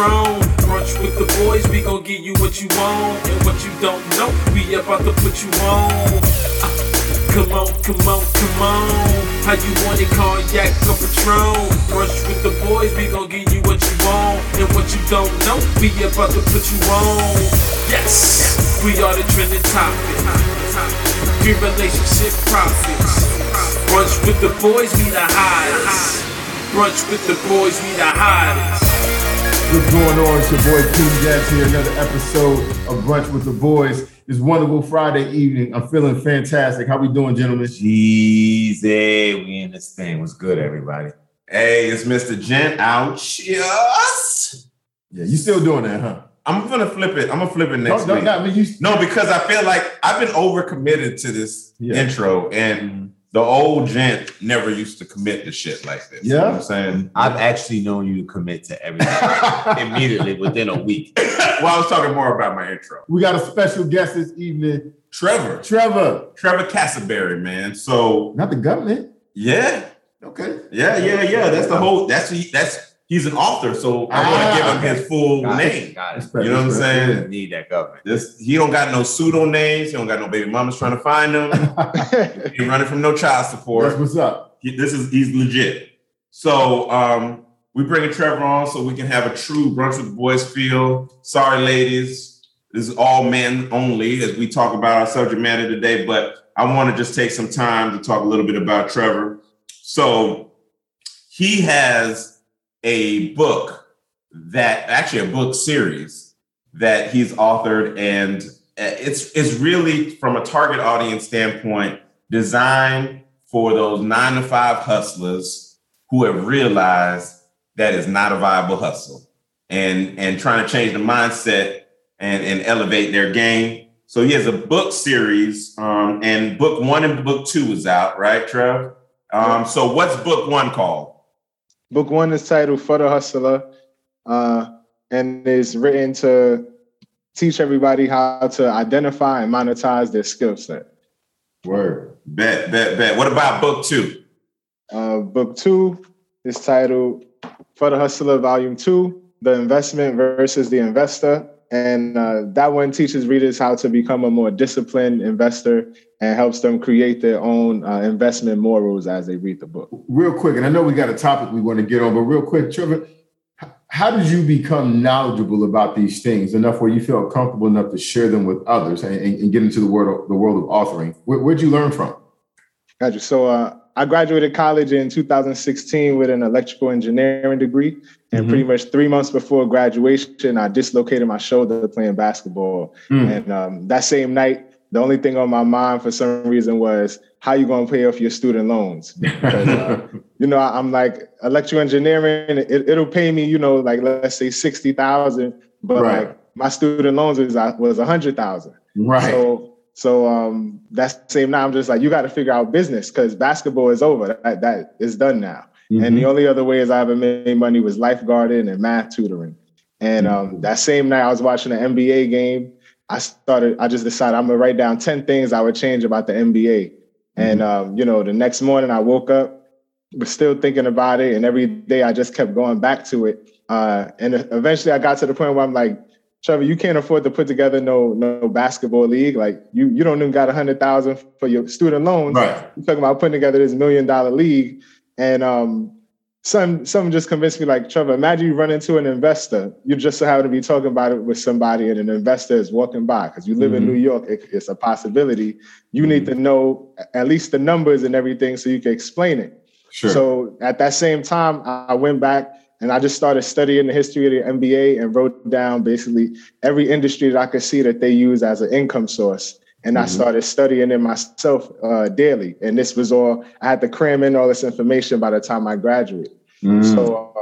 Brunch with the boys, we gon' give you what you want. And what you don't know, we about to put you on. Uh, come on, come on, come on. How you want it, cognac or Patron? Brunch with the boys, we gon' give you what you want. And what you don't know, we about to put you on. Yes, we are the trending topic. Good relationship profits. Brunch with the boys, we the hottest. Brunch with the boys, we the hottest. What's going on? It's your boy King Jazz here. Another episode of Brunch with the Boys. It's wonderful Friday evening. I'm feeling fantastic. How we doing, gentlemen? Jeezy, we in this thing. What's good, everybody? Hey, it's Mr. Gent out. Yes. Yeah, you still doing that, huh? I'm gonna flip it. I'm gonna flip it next Don't, don't, week. not. You, No, because I feel like I've been overcommitted to this Yeah. intro, and mm-hmm. The old gent never used to commit to shit like this. You know Yeah? what I'm saying? I've actually known you to commit to everything immediately within a week. well, I was talking more about my intro. we got a special guest this evening, Trevor, Trevor. Trevor Castleberry, man. So Not the government. yeah, Okay. yeah, yeah, yeah. That's the whole. That's the, that's he's an author, so I want Ah, to give him his full Got name. it. Got it. You know what I'm saying? Need that government. This he don't got no pseudo names. He don't got no baby mamas trying to find him. he running from no child support. That's what's up. He- this is he's legit. So um, we bringing Trevor on so we can have a true brunch with the boys feel. Sorry, ladies, this is all men only as we talk about our subject matter today. But I want to just take some time to talk a little bit about Trevor. So he has a book that actually a book series that he's authored and uh, it's it's really from a target audience standpoint designed for those nine to five hustlers who have realized that is not a viable hustle and and trying to change the mindset and and elevate their game. So he has a book series um, and book one and book two is out right trev? Um, so what's book one called Book one is titled For the Hustler, uh, and is written to teach everybody how to identify and monetize their skill set. Word. bet bet bet what about book two Uh, book two is titled For the Hustler, Volume Two The Investment versus the Investor. And uh, that one teaches readers how to become a more disciplined investor and helps them create their own uh, investment morals as they read the book. Real quick, and I know we got a topic we want to get on, but real quick, Trevor, how did you become knowledgeable about these things enough where you felt comfortable enough to share them with others and, and, and get into the world of, the world of authoring? Where, where'd you learn from? Gotcha. So uh, I graduated college in 2016 with an electrical engineering degree. And Mhm. pretty much three months before graduation, I dislocated my shoulder playing basketball. Mm. And um, that same night, the only thing on my mind for some reason was how you going to pay off your student loans? Because, uh, you know, I'm like electrical engineering, it, it'll pay me, you know, like let's say 60,000, but Right. like my student loans was, uh, was 100,000. right. So so um that same night I'm just like you got to figure out business because basketball is over. That that is done now. And Mhm. the only other ways I ever made money was lifeguarding and math tutoring. And um that same night I was watching an NBA game. I started I just decided I'm gonna write down 10 things I would change about the NBA. And um, you know, the next morning I woke up, was still thinking about it, and every day I just kept going back to it. Uh, and eventually I got to the point where I'm like, Trevor, you can't afford to put together no no basketball league. Like you you don't even got a hundred thousand for your student loans. right. You're talking about putting together this million dollar league. And um some some just convinced me like, Trevor, imagine you run into an investor. You're just so happen to be talking about it with somebody and an investor is walking by because you live in Mhm. New York, it- it's a possibility. You need to know at least the numbers and everything so you can explain it. Sure. So at that same time, I went back and I just started studying the history of the NBA and wrote down basically every industry that I could see that they use as an income source. And I Mhm. started studying it myself uh, daily. And this was all, I had to cram in all this information by the time I graduated. Mm. So, uh,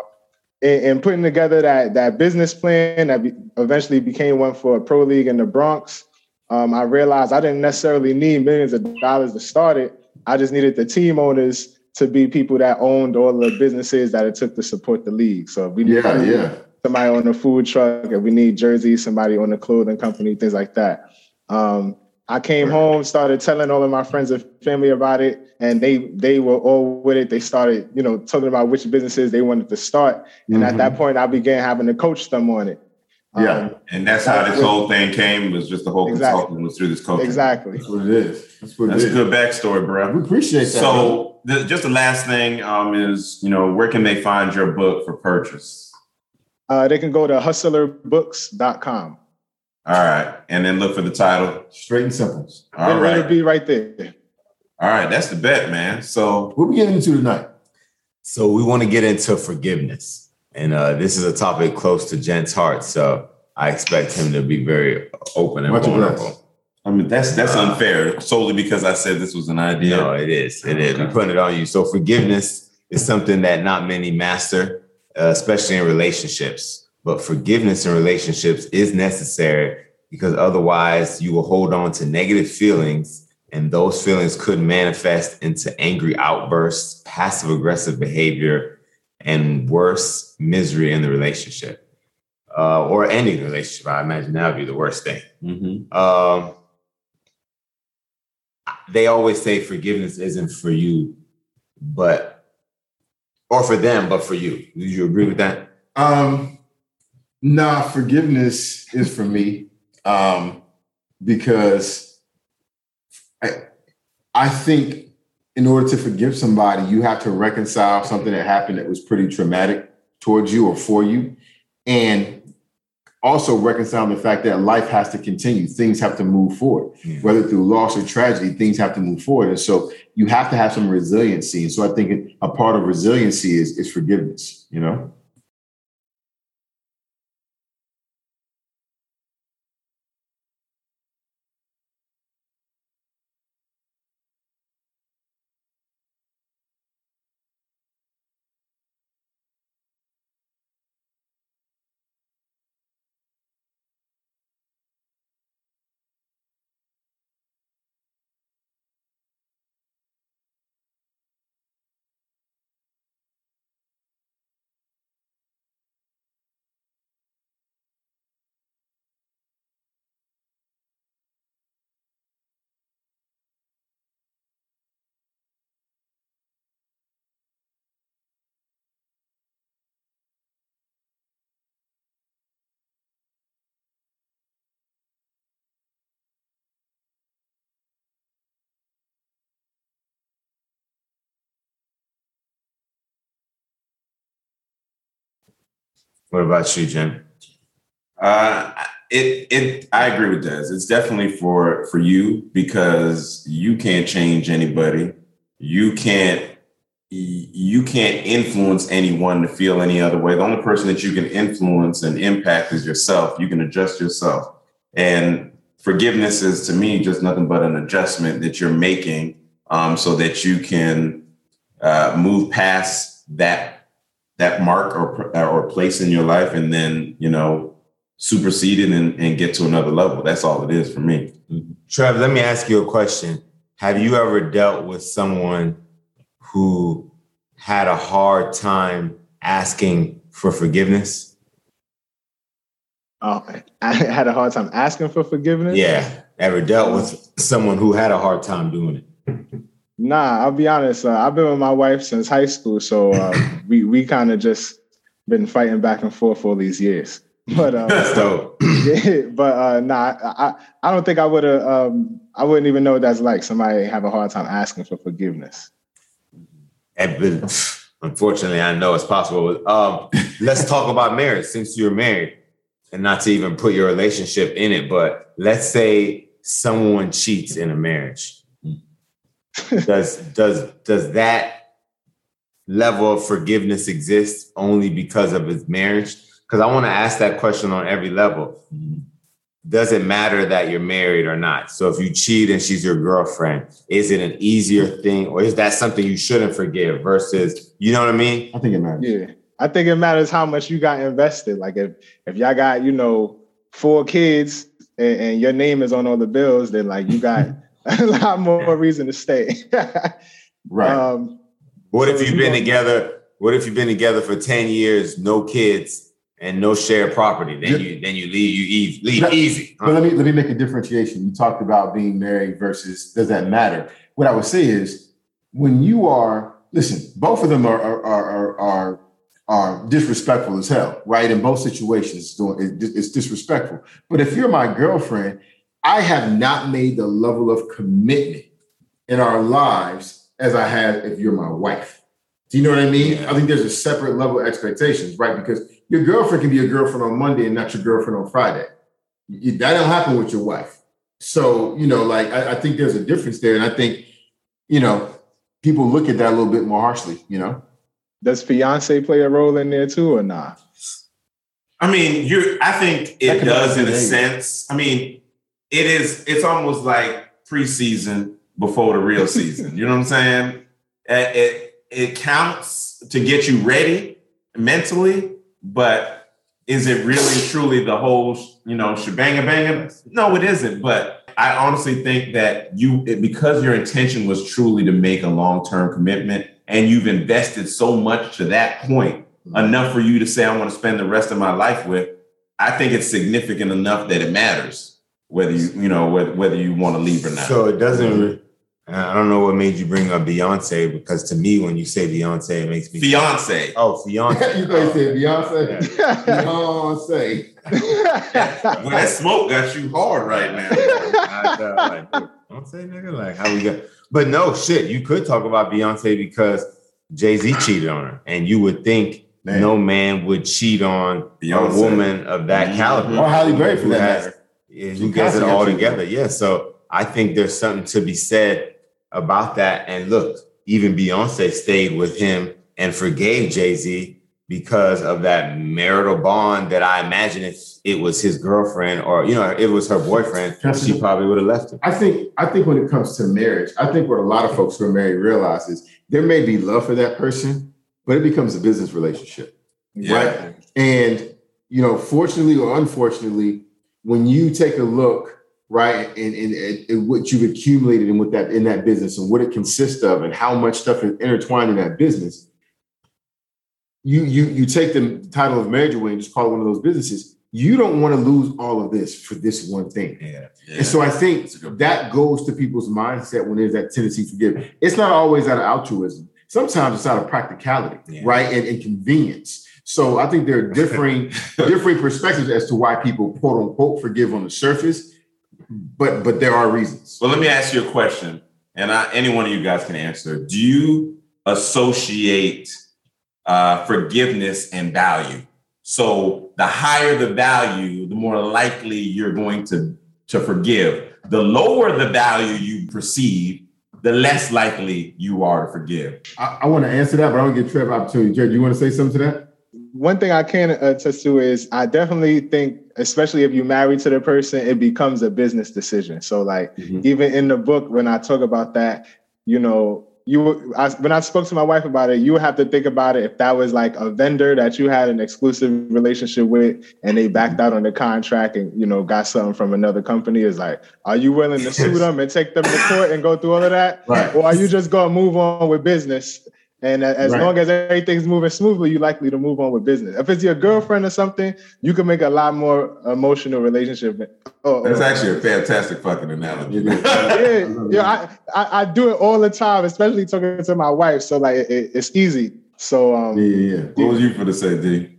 in, in putting together that that business plan that be, eventually became one for a pro league in the Bronx, um, I realized I didn't necessarily need millions of dollars to start it. I just needed the team owners to be people that owned all the businesses that it took to support the league. So if we need yeah, yeah. somebody on a food truck, if we need jerseys, somebody on a clothing company, things like that. Um, I came home, started telling all of my friends and family about it, and they they were all with it. They started, you know, talking about which businesses they wanted to start. And at that point, I began having to coach them on it. Yeah. Um, And that's how this whole thing came. Was just the whole Exactly. consulting was through this coaching. exactly. That's what it is. That's what That's it a good backstory, bro. We appreciate that. So, the, just the last thing um, is, you know, where can they find your book for purchase? Uh, they can go to hustlerbooks.com. All right, and then look for the title. straight and simple. All It'll, right, it'll be right there. all right, that's the bet, man. So, What we getting into tonight? So we want to get into forgiveness, and uh, this is a topic close to Jent's heart. So I expect him to be very open and Much vulnerable. obliged. I mean, that's that's unfair solely because I said this was an idea. No, it is. It is. We put it on you. So forgiveness is something that not many master, uh, especially in relationships. But forgiveness in relationships is necessary because otherwise you will hold on to negative feelings and those feelings could manifest into angry outbursts, passive aggressive behavior, and worse, misery in the relationship. Uh, or ending the relationship. I imagine that would be the worst thing. Mhm. Um, they always say forgiveness isn't for you, but or for them, but for you. Do you agree with that? Um, nah, forgiveness is for me. Um, because I I think in order to forgive somebody, you have to reconcile something that happened that was pretty traumatic towards you or for you. And also reconcile the fact that life has to continue. Things have to move forward, Yeah. whether through loss or tragedy, things have to move forward. And so you have to have some resiliency. And so I think a part of resiliency is, is forgiveness, you know? What about you, Jen? Uh, it it I agree with Des. It's definitely for for you because you can't change anybody. You can't you can't influence anyone to feel any other way. The only person that you can influence and impact is yourself. You can adjust yourself. And forgiveness is to me just nothing but an adjustment that you're making um, so that you can uh, move past that that mark or or place in your life and then you know supersede it and, and get to another level that's all it is for me Trev, let me ask you a question. Have you ever dealt with someone who had a hard time asking for forgiveness? Oh, I had a hard time asking for forgiveness. Yeah. Ever dealt with someone who had a hard time doing it? Nah, I'll be honest. Uh, I've been with my wife since high school, so uh, we we kind of just been fighting back and forth all these years. But uh, That's dope. yeah, but uh, nah, I I don't think I would have. Um, I wouldn't even know what that's like. Somebody have a hard time asking for forgiveness. Unfortunately, I know it's possible. Um, let's talk about marriage since you're married, and not to even put your relationship in it. But let's say someone cheats in a marriage. Does does does that level of forgiveness exist only because of his marriage? Because I want to ask that question on every level. Mm-hmm. Does it matter that you're married or not? So if you cheat and she's your girlfriend, is it an easier thing, or is that something you shouldn't forgive? Versus, you know what I mean? I think it matters. Yeah, I think it matters how much you got invested. Like if if y'all got you know four kids and, and your name is on all the bills, then like you got a lot more reason to stay. Right. Um, What So if if you've been don't- together? What if you've been together for ten years, no kids, and no shared property, then you then you leave you easy, leave But- easy. But let me let me make a differentiation. You talked about being married versus does that matter? What I would say is when you are listen, both of them are are are are, are, are disrespectful as hell, right? In both situations, doing it's disrespectful. But if you're my girlfriend, I have not made the level of commitment in our lives as I have if you're my wife. Do you know what I mean? I think there's a separate level of expectations, right? Because your girlfriend can be your girlfriend on Monday and not your girlfriend on Friday. That don't happen with your wife. So, you know, like I, I think there's a difference there. And I think, you know, people look at that a little bit more harshly, you know. Does fiance play a role in there too or not? I mean, you're. I think it does in a sense. I mean, it is it's almost like preseason before the real season. you know what I'm saying? It, it it counts to get you ready mentally, but is it really truly the whole, you know, shebang banging? No, it isn't. But I honestly think that you because your intention was truly to make a long-term commitment and you've invested so much to that point enough for you to say I want to spend the rest of my life with, I think it's significant enough that it matters whether you you know whether whether you want to leave or not. So it doesn't. I don't know what made you bring up Beyonce because to me, when you say Beyonce, it makes me Fiance, Oh, fiance. you guys said Beyonce. Beyonce. well, that smoke got you hard right now. I, uh, like, don't say nigga like how we got. But no shit, you could talk about Beyonce because Jay Z cheated on her, and you would think Man. no man would cheat on Beyonce. a woman of that Mhm. caliber. Or Halle Berry for that has- matter. Yeah, Who who it all together. Yeah, so I think there's something to be said about that. And look, even Beyonce stayed with him and forgave Jay Z because of that marital bond that I imagine if it was his girlfriend or you know it was her boyfriend, she probably would have left him. I think I think when it comes to marriage, I think what a lot of folks who are married realize is there may be love for that person, but it becomes a business relationship. Yeah. And you know, fortunately or unfortunately, when you take a look right and, and, what you've accumulated in with that in that business and what it consists of and how much stuff is intertwined in that business, you you you take the title of marriage away and just call it one of those businesses. You don't want to lose all of this for this one thing. Yeah. And so I think That's a good that goes to people's mindset when there's that tendency to give. It's not always out of altruism. Sometimes it's out of practicality, Yeah. right? And, and convenience. So I think there are differing differing perspectives as to why people quote unquote forgive on the surface, but but there are reasons. Well, let me ask you a question, and I, any one of you guys can answer. Do you associate uh, forgiveness and value? So the higher the value, the more likely you're going to to forgive. The lower the value you perceive, the less likely you are to forgive. I, I want to answer that, but I want to give Trevor opportunity. Jared, do you want to say something to that? One thing I can attest to is I definitely think, especially if you're married to the person, it becomes a business decision. So, like, Mhm. even in the book, when I talk about that, you know, you I, when I spoke to my wife about it, you would have to think about it if that was like a vendor that you had an exclusive relationship with, and they backed out on the contract and you know got something from another company. Is like, are you willing to sue them and take them to court and go through all of that, Right. or are you just gonna move on with business? And as Right. long as everything's moving smoothly, you're likely to move on with business. If it's your girlfriend or something, you can make a lot more emotional relationship. Oh, That's oh. actually a fantastic fucking analogy. yeah, yeah. I, I I do it all the time, especially talking to my wife. So like it, it's easy. So um, Yeah, yeah, yeah. What was you for to say, D?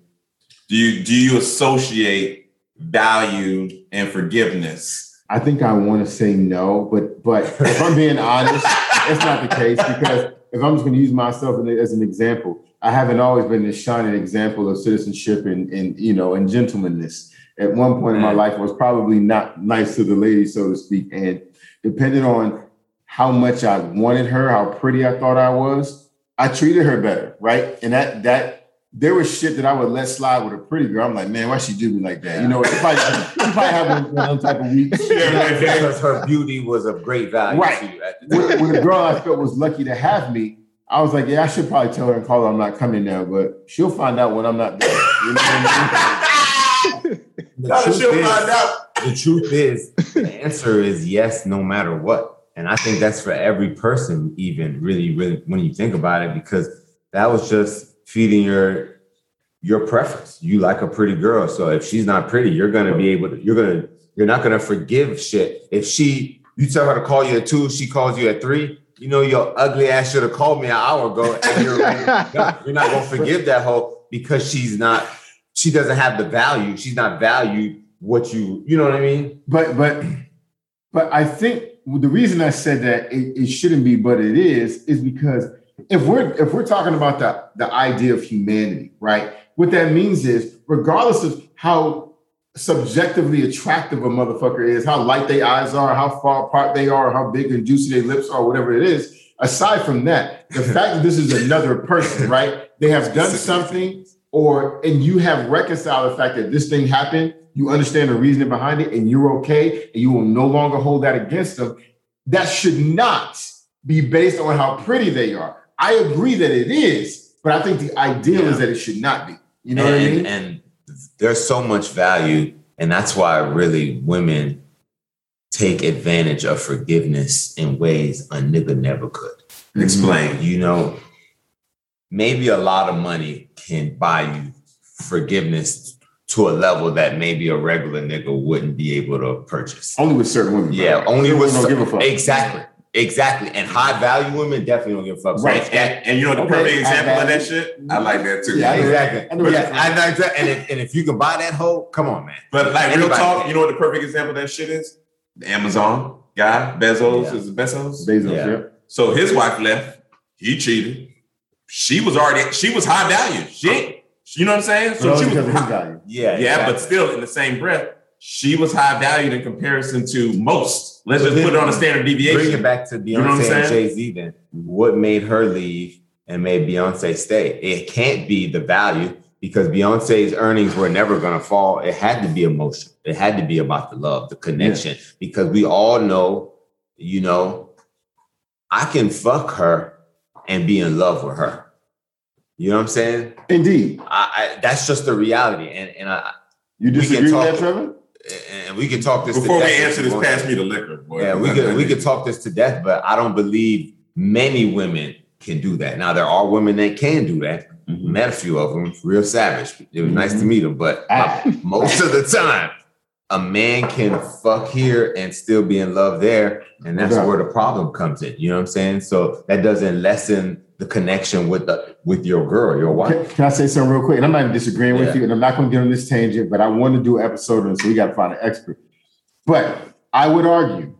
Do you do you associate value and forgiveness? I think I want to say no, but but if I'm being honest, it's not the case because if I'm just going to use myself as an example, I haven't always been this shining example of citizenship and and you know and gentlemanness. At one point in my Mm. life, I was probably not nice to the lady, so to speak, and depending on how much I wanted her, how pretty I thought I was, I treated her better, right? And that that there was shit that I would let slide with a pretty girl. I'm like, man, why she do me like that? You know, if I if I have one, one of them type of weeks. because her beauty was of great value Right. to you at the when, when the girl I felt was lucky to have me, I was like, yeah, I should probably tell her and call her I'm not coming now, but she'll find out when I'm not there. You know what The Now that truth she'll is- find out. the truth is the answer is yes no matter what and i think that's for every person even really really when you think about it because that was just feeding your your preference. You like a pretty girl, so if she's not pretty, you're gonna be able to. You're gonna. You're not gonna forgive shit if she. You tell her to call you at two, she calls you at three. You know your ugly ass should have called me an hour ago. And you're, you're not gonna forgive that hoe because she's not. She doesn't have the value. She's not valued what you. You know what I mean? But but but I think the reason I said that it, it shouldn't be, but it is, is because if we're if we're talking about the the idea of humanity, right? What that means is, regardless of how subjectively attractive a motherfucker is, how light their eyes are, how far apart they are, how big and juicy their lips are, whatever it is. Aside from that, the fact that this is another person, right? They have done something, or and you have reconciled the fact that this thing happened. You understand the reasoning behind it, and you're okay, and you will no longer hold that against them. That should not be based on how pretty they are. I agree that it is, but I think the ideal Yeah. is that it should not be. You know and, what I mean? and there's so much value, and that's why really women take advantage of forgiveness in ways a nigga never could. Mm-hmm. Explain. You know, maybe a lot of money can buy you forgiveness to a level that maybe a regular nigga wouldn't be able to purchase. Only with certain women. Yeah, only Certain with women don't give a fuck. Exactly. Exactly. And high value women definitely don't give a fuck. So Right. if that- And, and you know the Okay, perfect example of that shit? I like that too. Yeah, Exactly. I know Yeah, I know exactly. And if, and if you can buy that hoe, come on, man. But like real Anybody. talk, you know what the perfect example of that shit is? The Amazon guy, Bezos, Yeah. is it Bezos? Bezos, Yeah. yeah. So his wife left. He cheated. She was already she was high value. She, ain't- you know what I'm saying? So only she was because of his high, value. Yeah. yeah, exactly. but still in the same breath, she was high valued in comparison to most. Let's But just put it on a standard deviation. Bring it back to know what I'm Beyonce and? Jay Z. Then what made her leave and made Beyonce stay? It can't be the value because Beyonce's earnings were never going to fall. It had to be emotion. It had to be about the love, the connection. Because we all know, you know, I can fuck her and be in love with her. You know what I'm saying? Indeed. I, I that's just the reality. And and I You disagree with that, Trevor? And we can talk this Before we death if answer this, pass me the liquor, boy. Yeah, we could we could talk this to death, but I don't believe many women can do that. Now there are women that can do that. Mm-hmm. Met a few of them, real savage. It was nice to meet them, but Ah. most of the time, a man can fuck here and still be in love there, and that's Okay. where the problem comes in. You know what I'm saying? So that doesn't lessen the connection with the with your girl, your wife. Can, can I say something real quick? And I'm not even disagreeing with you, and I'm not going to get on this tangent, but I want to do an episode on this, so we got to find an expert. But I would argue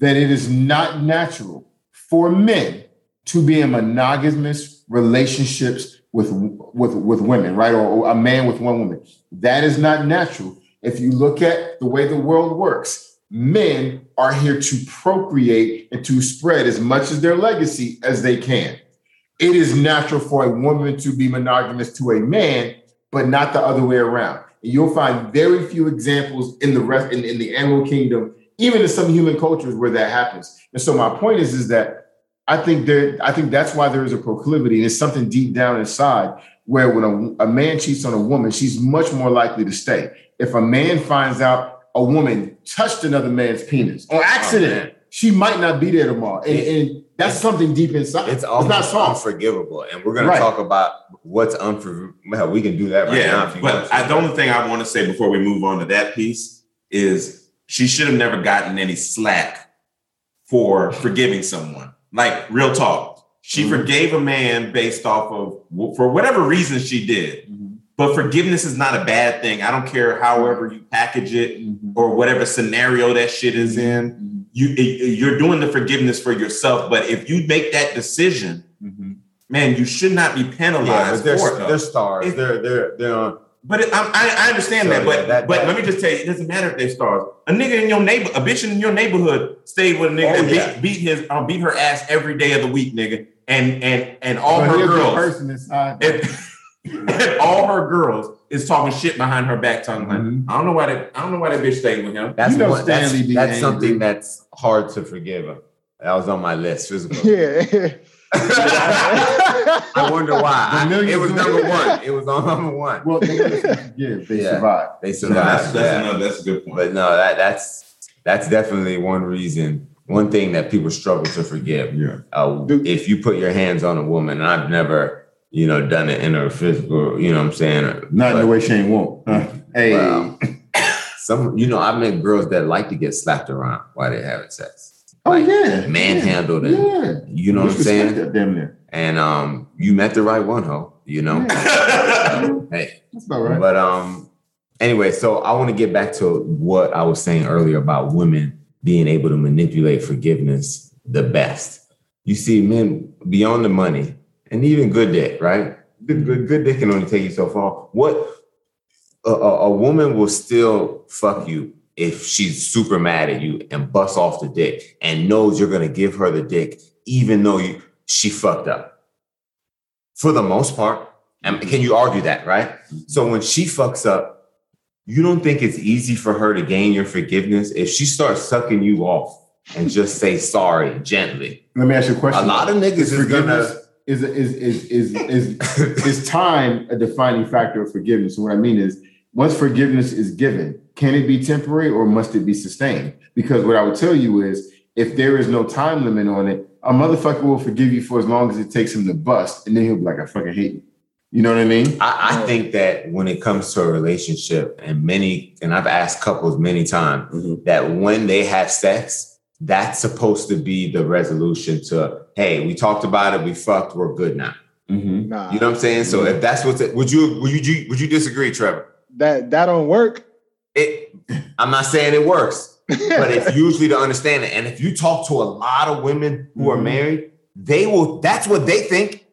that it is not natural for men to be in monogamous relationships with with with women, right? Or, or a man with one woman. That is not natural. If you look at the way the world works, men are here to procreate and to spread as much as their legacy as they can. It is natural for a woman to be monogamous to a man, but not the other way around. And you'll find very few examples in the rest in, in the animal kingdom, even in some human cultures where that happens. And so my point is, is that I think there, I think that's why there is a proclivity, and it's something deep down inside where when a, a man cheats on a woman, she's much more likely to stay. If a man finds out a woman touched another man's penis on accident, man. she might not be there tomorrow. And, and that's something deep inside. It's It's, not soft. unforgivable, and we're gonna talk about what's unforgivable. We can do that right now. yeah, if you but want to. I, the only thing I want to say before we move on to that piece is she should have never gotten any slack for forgiving someone. Like real talk, she Mhm. forgave a man based off of for whatever reason she did. But forgiveness is not a bad thing. I don't care however you package it mm-hmm. or whatever scenario that shit is in. Mm-hmm. You you're doing the forgiveness for yourself. But if you make that decision, mm-hmm. man, you should not be penalized but they're, for it. they're stars. It- they're they're they're on. But it, I, I understand So, that, but yeah, that- but that- let me just tell you, it doesn't matter if they're stars. A nigga in your neighbor, a bitch in your neighborhood stayed with a nigga Oh, and yeah. beat, beat his uh, beat her ass every day of the week, nigga, and and and all But her girls person inside. and, and all her girls is talking shit behind her back, talking like, Mhm. I don't know why that I don't know why that bitch stayed with him. That's You know one, that's, Stanley be that's something that's hard to forgive. That was on my list. Physical. Yeah. I wonder why. I- it was number one. It was on number one. well, they don't they Yeah. survive. They So survived. that's that's yeah. another that's a good point. But no, that that's that's definitely one reason, one thing that people struggle to forgive. Yeah. Uh, if you put your hands on a woman, and I've never you know, done it in a physical, you know what I'm saying? Not in the way Shane won't. Uh, hey, Wow. Some, you know, I've met girls that like to get slapped around while they're having sex. oh Like, yeah, manhandled and Yeah, you know what I'm saying? Damn near. And um, you met the right one, ho. You know, hey, That's about right. But um, anyway, so I want to get back to what I was saying earlier about women being able to manipulate forgiveness the best. You see, men beyond the money and even good dick, right? Good, good, good dick can only take you so far. What a, a, a woman will still fuck you if she's super mad at you and busts off the dick and knows you're gonna give her the dick, even though you she fucked up. For the most part. And can you argue that, right? So when she fucks up, you don't think it's easy for her to gain your forgiveness if she starts sucking you off and just say sorry gently. Let me ask you a question. A lot of niggas is forgiveness gonna is is is is is is time a defining factor of forgiveness? And what I mean is, once forgiveness is given, can it be temporary or must it be sustained? Because what I would tell you is, if there is no time limit on it, a motherfucker will forgive you for as long as it takes him to bust, and then he'll be like, "I fucking hate you." You know what I mean? I, I think that when it comes to a relationship, and many, and I've asked couples many times Mhm. that when they have sex, that's supposed to be the resolution to, hey, we talked about it, we fucked, we're good now. Mm-hmm. Nah, You know what I'm saying? So if that's what's would you would you would you disagree, Trevor? that that don't work. It I'm not saying it works, but it's usually to understand it. And if you talk to a lot of women who are Mhm. married, they will. That's what they think.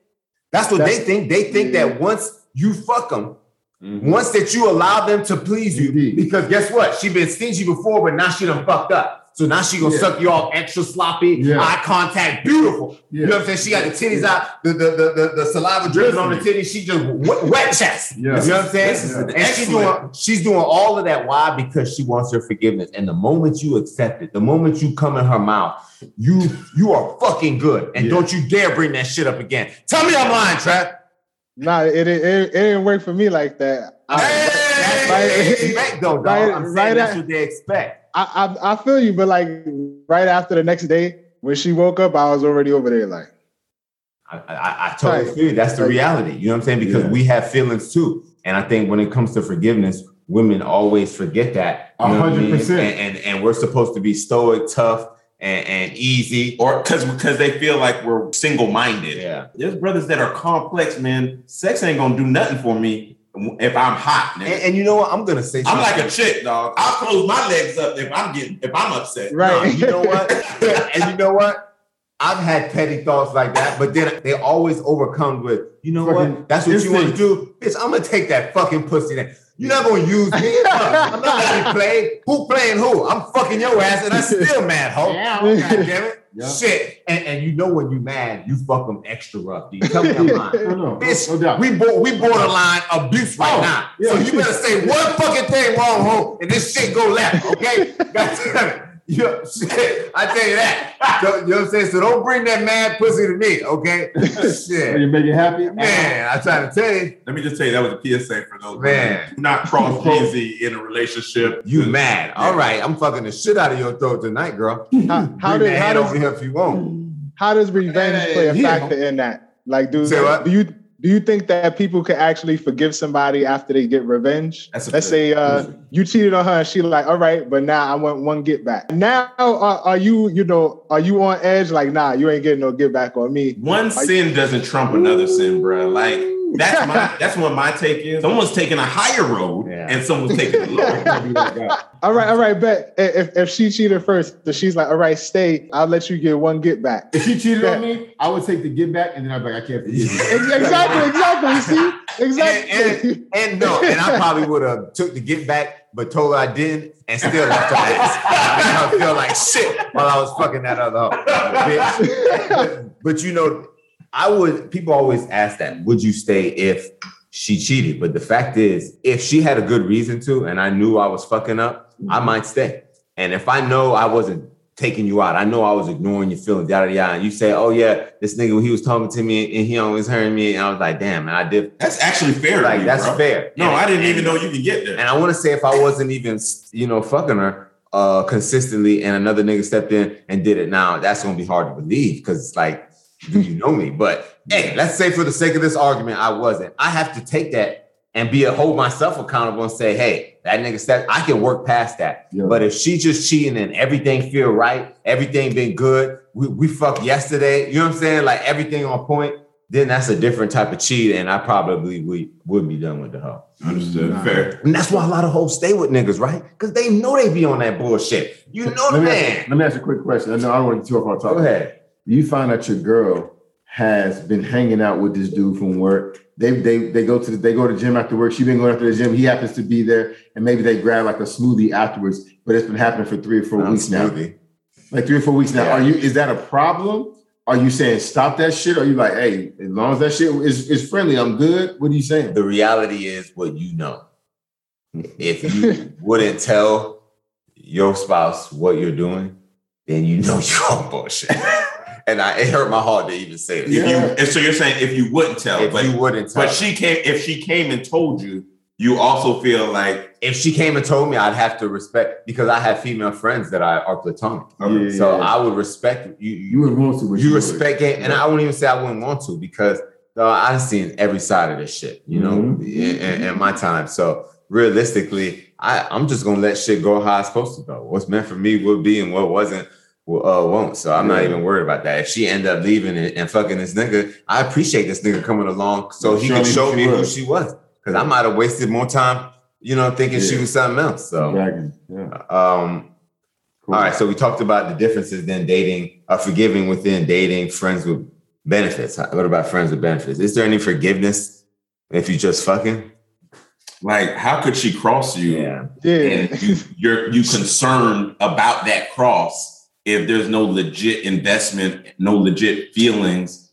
That's what That's- they think. They think yeah. that once you fuck them, Mm-hmm. once that you allow them to please you, Indeed. because guess what? She been stingy before, but now she done fucked up. So now she gonna Yeah. suck you off extra sloppy, Yeah. eye contact, beautiful. You know what I'm saying? She got the titties out, the the the, the, the saliva dripping on the titties. She just wet, wet chest. Yeah. You know what I'm saying? This is an And she's doing she's doing all of that. Why? Because she wants her forgiveness. And the moment you accept it, the moment you come in her mouth, you you are fucking good. And Yeah. don't you dare bring that shit up again. Tell me I'm lying, Trap. Nah, it, it, it, didn't work for me like that. I, Hey, right- respect though, dog. right- I'm saying right that's what they expect. I, I I feel you, but like right after the next day when she woke up, I was already over there. Like, I, I, I totally Right. feel you. That's the reality. You know what I'm saying? Because Yeah. we have feelings too. And I think when it comes to forgiveness, women always forget that. you A know what I hundred mean? percent. And, and and we're supposed to be stoic, tough, and, and easy. or because because they feel like we're single minded. Yeah. There's brothers that are complex, man. Sex ain't gonna do nothing for me if I'm hot. And, and you know what? I'm gonna say I'm like a chick, dog. I'll close my legs up if I'm getting if I'm upset. right? Nah, you know what? and you know what? I've had petty thoughts like that, but then they always overcome with, you know Fucking what? That's what you want to do. Bitch, I'm gonna take that fucking pussy then. You're not gonna use me. I'm not gonna be played. Who playing who? I'm fucking your ass and I'm still mad, ho. God damn it. Yeah. Shit. And, and you know when you mad, you fuck them extra rough. dude. Tell me I'm lying. No, no, Bitch, no doubt. we bo- we borderline abuse right Oh, now. yeah. So you better say one fucking thing wrong, ho, and this shit go left, okay? God damn it. Yeah, shit. I tell you that. So, you know what I'm saying? So don't bring that mad pussy to me, okay? Shit. you make it happy? Man, I try to tell you, Let me just tell you that was a PSA for those Man. Do not cross Jeezy in a relationship. you mad. All right, I'm fucking the shit out of your throat tonight, girl. How, how did how does if you want. how does revenge Hey, play a yeah. factor in that? Like, do Say what? do you do you think that people could actually forgive somebody after they get revenge? Let's good- say uh, you cheated on her, and she like, all right, but now I want one get back. Now, are, are you you know are you on edge? Like, nah, you ain't getting no get back on me. One sin doesn't trump another sin, bro. Like that's my that's what my take is. Someone's taking a higher road Yeah. and someone's taking a lower. road. All right, all right, bet. If if she cheated first, so she's like, all right, stay. I'll let you get one get back. If she cheated on me, I would take the get back, and then I'd be like, I can't forgive you. Exactly, exactly. See, exactly. And, and no, and I probably would have took the get back, but told her I didn't, and still left her ass. I feel like shit while I was fucking that other hoe, bitch. But, but you know, I would. People always ask that: Would you stay if she cheated? But the fact is, if she had a good reason to, and I knew I was fucking up, I might stay. And if I know I wasn't taking you out, I know I was ignoring your feelings, yada yada. And you say, "Oh yeah, this nigga, he was talking to me and he always heard me," and I was like, "Damn," and I did. That's actually fair. to Like you, that's bro. fair. No, And- I didn't and- even know you could get there. And I want to say if I wasn't even, you know, fucking her uh consistently and another nigga stepped in and did it now, that's gonna be hard to believe because it's like do you know me? But hey, let's say for the sake of this argument, I wasn't. I have to take that and be a hold myself accountable and say, hey, that nigga said I can work past that. Yeah. But if she just cheating and everything feel right, everything been good, we, we fucked yesterday, you know what I'm saying? Like everything on point, then that's a different type of cheat, and I probably would, would be done with the hoe. Understood. Fair. And that's why a lot of hoes stay with niggas, right? Because they know they be on that bullshit. You know the let, me man. ask, let me ask you a quick question. I know I don't want to get too off our Go ahead. You find out your girl has been hanging out with this dude from work. They they they go to the, they go to the gym after work. She's been going after the gym. He happens to be there, and maybe they grab like a smoothie afterwards. But it's been happening for three or four Um, weeks now. Like three or four weeks now. Yeah. Are you? Is that a problem? Are you saying stop that shit? Or are you like, hey, as long as that shit is, is friendly, I'm good? What are you saying? The reality is what you know. If you wouldn't tell your spouse what you're doing, then you know you're on bullshit. And I, it hurt my heart to even say it. If you Yeah. and so you're saying if you wouldn't tell, If but you wouldn't tell, but she came if she came and told you, you also feel like if she came and told me, I'd have to respect because I have female friends that I are platonic. Yeah, So yeah. I would respect you. you would want to, you respect it, and I wouldn't even say I wouldn't want to because uh, I've seen every side of this shit, you know, Mhm. in, in- in my time. So realistically, I, I'm just gonna let shit go how it's supposed to go. What's meant for me will be, and what wasn't uh, won't. So I'm not even worried about that. If she end up leaving and, and fucking this nigga, I appreciate this nigga coming along so he Surely can show she me who she was because I might have wasted more time, you know, thinking she was something else. So. Exactly. Yeah. Um, Cool. all right, so we talked about the differences then dating, uh, forgiving within dating friends with benefits. What about friends with benefits? Is there any forgiveness if you just fucking? like how could she cross you? Yeah. And you, you're you concerned about that cross if there's no legit investment, no legit feelings.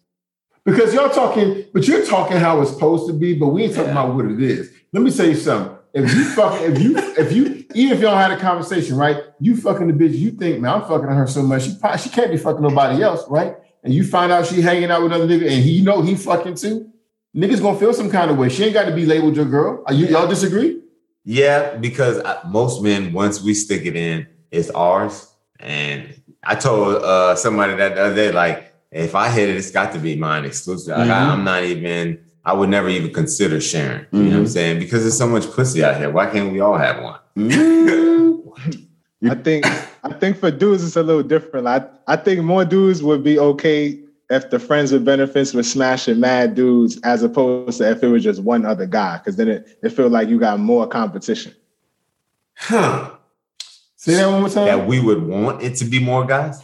Because y'all talking, but you're talking how it's supposed to be, but we ain't talking Yeah. about what it is. Let me tell you something. If you fucking, if you, if you, even if y'all had a conversation, right? You fucking the bitch, you think, man, I'm fucking her so much, she probably, she can't be fucking nobody else, right? And you find out she hanging out with other niggas, and he know he fucking too. Niggas gonna feel some kind of way. She ain't got to be labeled your girl. Are you y'all disagree? Yeah, because I, most men, once we stick it in, it's ours. And I told uh, somebody that the other day, like, if I hit it, it's got to be mine exclusive. Like, I. I'm not even. I would never even consider sharing. You know what I'm Mhm. saying? Because there's so much pussy out here. Why can't we all have one? I think I think for dudes it's a little different. I I think more dudes would be okay if the friends with benefits were smashing mad dudes as opposed to if it was just one other guy, because then it, it feel like you got more competition. Huh. Say that one more time. That we would want it to be more guys.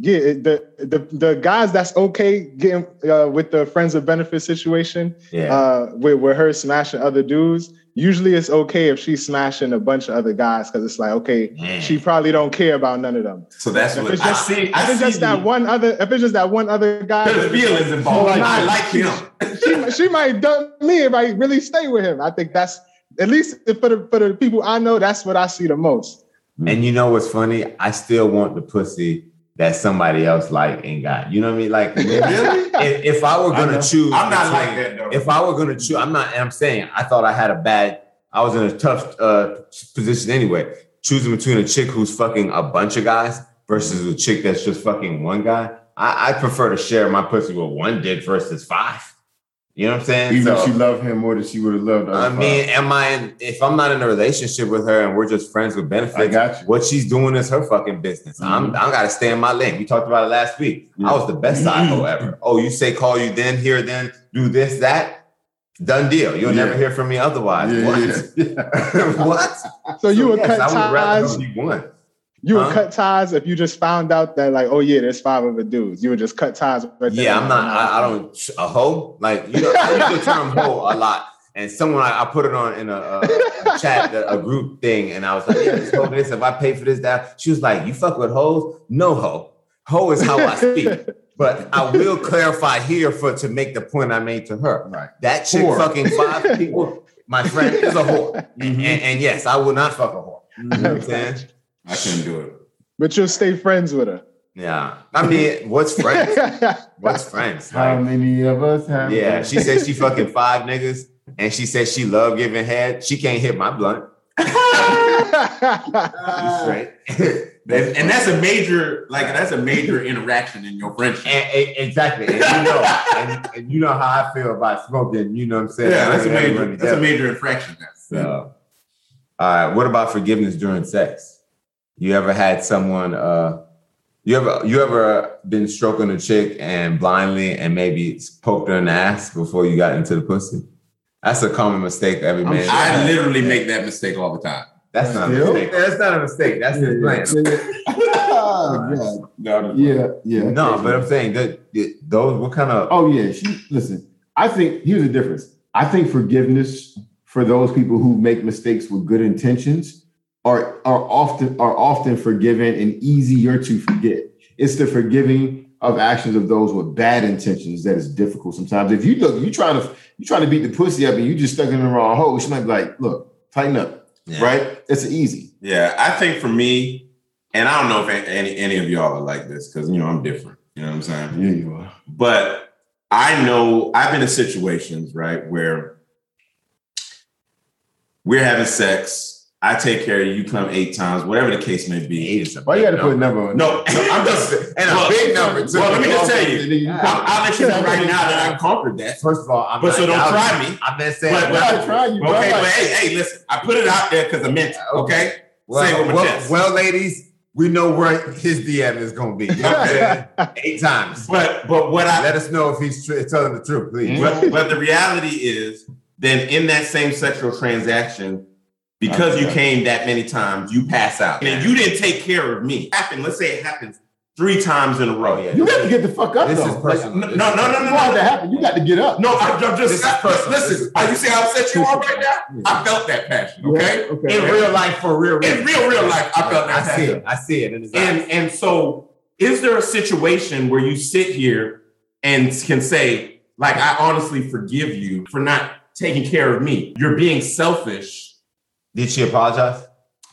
Yeah, the the the guys that's okay getting uh, with the friends of benefit situation, Yeah. uh, with, with her smashing other dudes. Usually it's okay if she's smashing a bunch of other guys because it's like okay, Man. she probably don't care about none of them. So that's If what it's just, I see. if I it's see just that the- one other, if it's just that one other guy, There's feelings involved. Like- I like him. she, she might dump me if I really stay with him. I think that's at least for the for the people I know, that's what I see the most. And you know what's funny? I still want the pussy that somebody else like and got. You know what I mean? Like if, if I were gonna choose, I'm not like that though. If I were gonna choose, I'm not. I'm saying I thought I had a bad. I was in a tough uh, position anyway. Choosing between a chick who's fucking a bunch of guys versus a chick that's just fucking one guy. I, I prefer to share my pussy with one dick versus five. You know what I'm saying? Even So- if she loved him more than she would have loved. I other mean, am I in, if I'm not in a relationship with her and we're just friends with benefits. I got you. what she's doing is her fucking business. I'm mm-hmm. I gotta stay in my lane. We talked about it last week. I was the best side hoe ever. Oh, you say call you then, here, then, do this, that. Done deal. You'll Yeah. never hear from me otherwise. Yeah, what? yeah. what? So you would yes, cut I would rather ties. Her be one. You would Huh? cut ties if you just found out that like, oh yeah, there's five other dudes. You would just cut ties. Right there. Yeah, I'm not. I, I don't a hoe. Like you know, I use the term hoe a lot. And someone I, I put it on in a, a, a chat, a, a group thing, and I was like, "Yeah, this hoe this. If I pay for this, that." She was like, "You fuck with hoes? No hoe. Hoe is how I speak." But I will clarify here for to make the point I made to her. Right. That chick Whore. fucking five people, my friend, is a whore. And, Mhm. and, and yes, I will not fuck a whore. You know what I'm saying? I couldn't do it. But you'll stay friends with her. Yeah. I mean, what's friends? What's friends? How many of us have? Yeah, she said she fucking five niggas, and she said she love giving head. She can't hit my blunt. Straight. and, and that's a major, like that's a major interaction in your friendship. And- and- exactly. And you know, and, and you know how I feel about smoking. You know what I'm saying? yeah, that's a major, that's a major infraction. So, all right. What about forgiveness during sex? You ever had someone? uh You ever you ever been stroking a chick and blindly and maybe poked her in the ass before you got into the pussy? That's a common mistake every man. sure. I literally make that mistake all the time. That's not a mistake. That's not a mistake. That's just playing. Oh, No, yeah, yeah, yeah. No, but I'm saying that that- those. What kind of? Oh yeah, she listen. I think here's the difference. I think forgiveness for those people who make mistakes with good intentions are are often are often forgiven and easier to forget. It's the forgiving of actions of those with bad intentions that is difficult sometimes. If you look, you trying to you trying to beat the pussy up and you just stuck in the wrong hole, she might be like, look, tighten up, Yeah. right? It's easy. Yeah, I think for me, and I don't know if any any of y'all are like this because you know I'm different. You know what I'm saying? Yeah, you are. But I know I've been in situations right where we're having sex. I take care of you. You come eight times, whatever the case may be. Eight Why you got to put a number. on? No, I'm just And a well, big number too. Well, let me just tell you, you. I'll, let you know right now that I conquered that. First of all, I'm But not so don't try me. I'm not saying. But- I'm not trying you, bro. Okay, but hey, hey, listen, I put it out there because I meant it. Okay, well, say with my well, chest. well, ladies, we know where his DM is going to be. You know Eight times. but but what I Let us know if he's tr- telling the truth, please. but, but the reality is, then in that same sexual transaction, because you came that many times, you pass out. And you didn't take care of me. Happen, let's say it happens three times in a row. Yeah. You got to get the fuck up This though. is personal. No, no, no, no, Before no. that happen, you got to get up. No, I'm, I'm just This is personal. This listen. is Are you see how upset you are right now? I felt that passion. Okay, Yeah, okay. In real life, for real, in real, real life, I felt that passion. I that see it. I see it in And eyes. and so, is there a situation where you sit here and can say, like, I honestly forgive you for not taking care of me? You're being selfish. Did she apologize?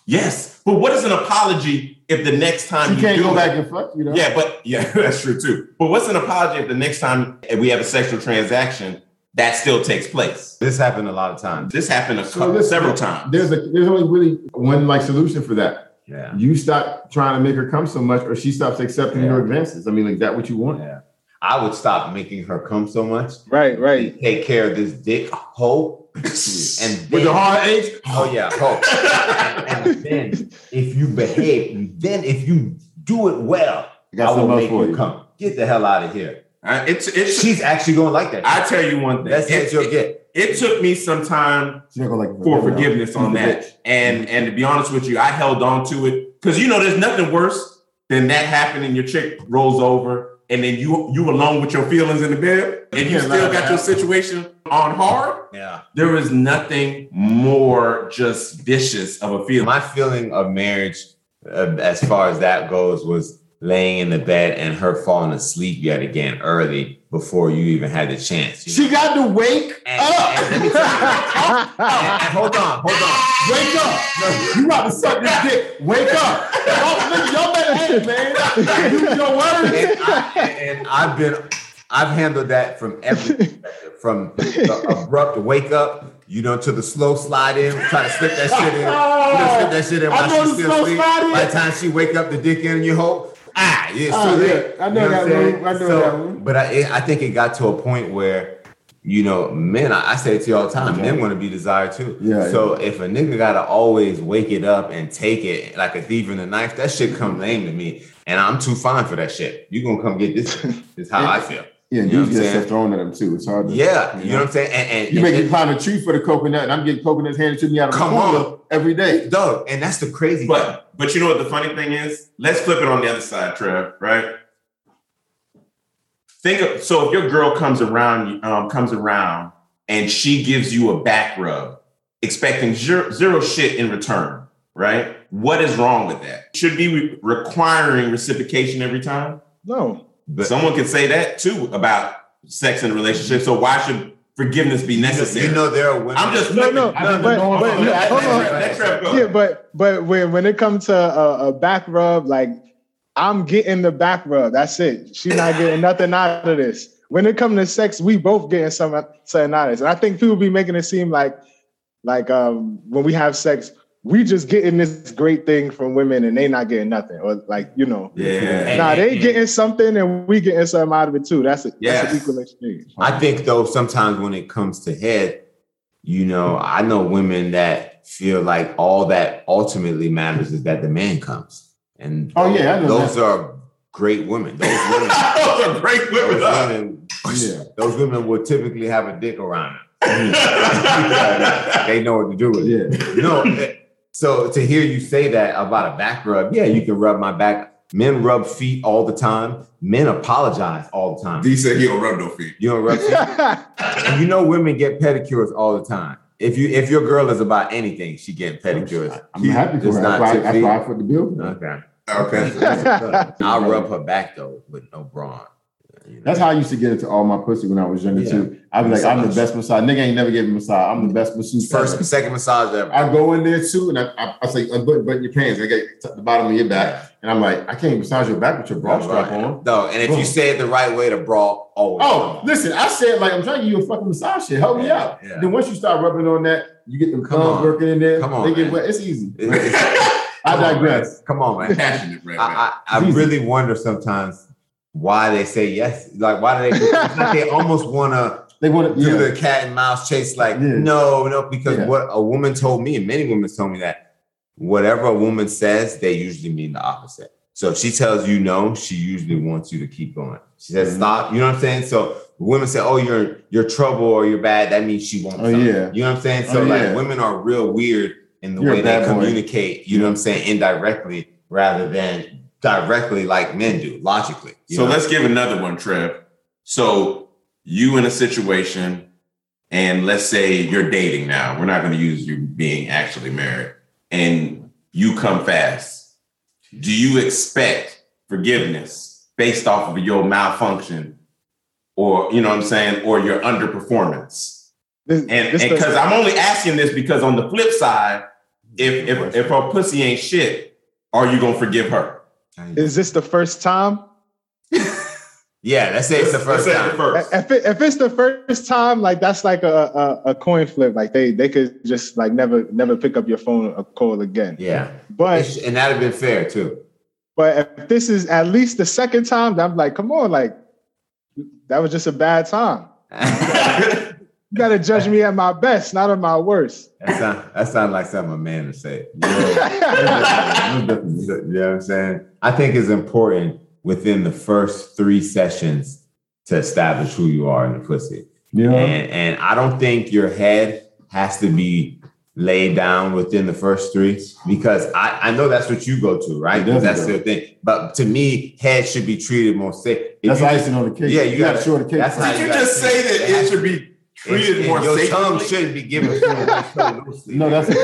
Yes, but what is an apology if the next time You you can't do go it- back and fuck, you know. Yeah, but yeah, that's true too. But what's an apology if the next time we have a sexual transaction that still takes place? This happened a lot of times. This happened a So couple, listen, several times. There's a there's only really one like solution for that. Yeah. You stop trying to make her come so much, or she stops accepting Yeah. your advances. I mean, like that what you want? Yeah. I would stop making her come so much. right, right. Take care of this dick hole. And With then, the hard H, oh yeah, hole. and, and then if you behave, then if you do it well, I got I will make for you you. come. Get the hell out of here. Uh, it's it's. She's actually gonna like that. I tell you one thing. That's it, what you'll get. it took me some time She's not gonna like for forgiveness on that, bitch. and and to be honest with you, I held on to it because you know there's nothing worse than that happening. Your chick rolls over, and then you you alone with your feelings in the bed, and you still got your situation on hard. Yeah. There is nothing more just vicious of a feeling. My feeling of marriage, uh, as far as that goes, was laying in the bed and her falling asleep yet again early before you even had the chance. She know? got to wake And- up. and let me tell you- and- hold on, hold on. Wake up. No, you about to suck this dick. Wake up. Y'all, y'all better hit, man. Use your words. and, I've been, I've handled that from every perspective, from the abrupt wake up, you know, to the slow slide in, try to slip that shit in, you know, slip that shit in I while she's still asleep. By the time she wake up, the dick in your hole. Ah, yeah, Oh, so yeah. I know You that saying? one. I know So, that one. But I, it, I think it got to a point where, you know, men, I, I say it to you all the time, men want to be desired too. Yeah, So if a nigga gotta always wake it up and take it like a thief in the night, that shit come lame to me. And I'm too fine for that shit. You gonna come get this? This is how I feel. Yeah, You know what dudes I'm get stuff thrown at them too. It's hard to. Yeah, you know what I'm saying? And, and You make and, me climb a tree for the coconut, and I'm getting coconuts handed to me out of Come the cooler on. every day. dog, and that's the crazy. thing. But but you know what the funny thing is? Let's flip it on the other side, Trev. Right? Think of so if your girl comes around, um, comes around, and she gives you a back rub, expecting zero, zero shit in return. Right? What is wrong with that? Should be re- requiring reciprocation every time. No. But- Someone could say that too about sex in a relationship. So why should forgiveness be you know, necessary? you know there are women. I'm just No, flipping. no, I'm but- but- on, let- hold on. Trev- let Trev go. Yeah, but but when when it comes to a, a back rub, like I'm getting the back rub. That's it. She's not getting nothing out of this. When it comes to sex, we both getting some something out of this. And I think people be making it seem like like um when we have sex, we just getting this great thing from women and they not getting nothing, or like you know, Yeah. nah, they and- getting something and we getting something out of it too. That's a, Yes. that's an equal exchange. I think though sometimes when it comes to head, you know, I know women that feel like all that ultimately matters is that the man comes. And Oh, yeah, I know those are great women. Those women, Those are great women. those women, Yeah. those women will typically have a dick around them. they know what to do with it. Yeah. No, eh, so to hear you say that about a back rub, yeah, you can rub my back. Men rub feet all the time. Men apologize all the time. D said he don't rub no feet. You don't rub feet. And you know women get pedicures all the time. If you if your girl is about anything, she getting pedicures. I'm happy for her. not That's why, tip that's why I put the bill. Okay. Okay. I'll rub her back though with no bra. On. You know? That's how I used to get into all my pussy when I was younger Yeah. too. I'd be like, I'm the best massage. Nigga ain't never gave me massage. I'm the best masseuse. first second massage ever. I go in there too, and I, I, I say, unbutton button your pants. I get to the bottom of your back, and I'm like, I can't massage your back with your bra strap on. No, and if you say it the right way, the bra always. Oh, listen, I said like I'm trying to give you a fucking massage shit. Help me out. yeah. Then once you start rubbing on that, you get them Come on. working in there. Come on, they get man. wet. It's easy. on. It's- I digress. Come on, man. Passionate, right? I, I, I really wonder sometimes why they say yes. Like, why do they? Like they almost want to They want to. do Yeah. the cat and mouse chase. Like, Yeah. no, no, because Yeah. what a woman told me, and many women told me that whatever a woman says, they usually mean the opposite. So if she tells you no, she usually wants you to keep going. She says Mhm. stop. You know what I'm saying? So women say, "Oh, you're you're trouble or you're bad." That means she wants. Oh, something. yeah. You know what I'm saying? So Oh, like women are real weird in the You're way they boy. communicate. You know what I'm saying? Indirectly rather than directly, like men do, logically. you So know? let's give another one, Trev. So you in a situation, and let's say you're dating now. We're not going to use you being actually married, and you come fast. Do you expect forgiveness based off of your malfunction, or you know what I'm saying, or your underperformance? This- And because I'm only asking this because on the flip side, if if if her pussy ain't shit, are you gonna forgive her? Is this the first time? yeah, let's say it's the Let's first time. the first. If, it, if it's the first time, like that's like a, a a coin flip. Like they they could just like never never pick up your phone or call again. Yeah, But and that'd have been fair too. but if this is at least the second time, I'm like, come on, like that was just a bad time. You gotta judge me at my best, not at my worst. That sound that sound like something a man would say. You know, you know what I'm saying? I think it's important within the first three sessions to establish who you are in the pussy. Yeah. And and I don't think your head has to be laid down within the first three because I, I know that's what you go to, right? That's the thing. But to me, head should be treated more safe. If That's you- icing on the cake. Yeah, you gotta gotta- show the cake. that's Did you gotta just say that It it should be treated and more your safely? tongue shouldn't be given food. No, that's- This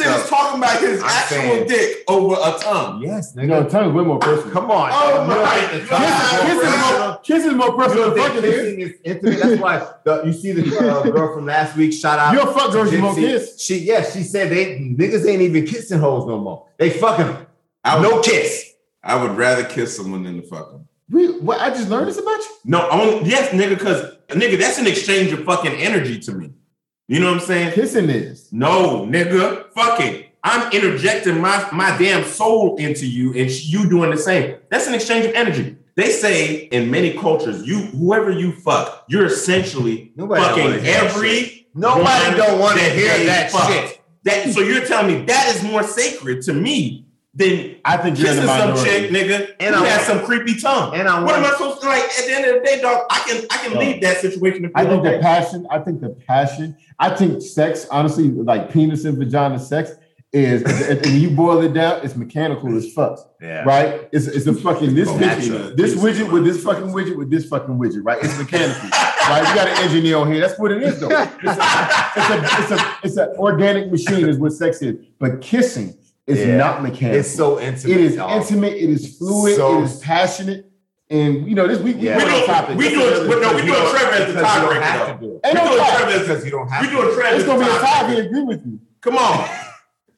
nigga's talking about his I'm actual saying- dick over a tongue. yes, You know, nigga. tongue is way more personal. Come on. Oh my think God. tongue is more Kiss is personal? more, kiss is more personal than fucking kissing is intimate? That's why the, you see the uh, girl from last week. Shout out. Your fuck girls to you won't Gypsy. kiss. She yeah, she said they niggas ain't even kissing hoes no more. They fucking 'em. I would, no kiss. I would rather kiss someone than to fuck them. We, what, I just learned this about you. No, only, yes, nigga, because nigga, that's an exchange of fucking energy to me. You know what I'm saying? Kissing is. No, nigga, fucking. I'm interjecting my my damn soul into you, and you doing the same. That's an exchange of energy. They say in many cultures, you whoever you fuck, you're essentially Nobody fucking every. Nobody don't want to hear that fuck. shit. That so you're telling me that is more sacred to me than I think you're in kissing the some chick, nigga, And I has some creepy tongue. And I What am I supposed to like? At the end of the day, dog, I can I can No. leave that situation. I think okay. the passion, I think the passion, I think sex, honestly, like penis and vagina sex is, and you boil it down, it's mechanical as fuck, yeah. right? It's, it's a fucking, this, Oh, this, this widget with this fucking widget with this fucking widget, right? It's mechanical, right? You got an engineer on here. That's what it is, though. It's a, it's a, it's a, it's an organic machine is what sex is. But kissing is Yeah. not mechanical. It's so intimate. It is y'all. intimate. It is fluid. So- it is passionate. And you know this. We, we Yeah. went We on do- topic. we This do is- but no, we doing don't- Trevor as the don't tiebreaker, have to do it. Ain't We no doing tie. Trevor Because you don't have We to. doing Trevor It's gonna be a the tie. We agree with you. Come on. All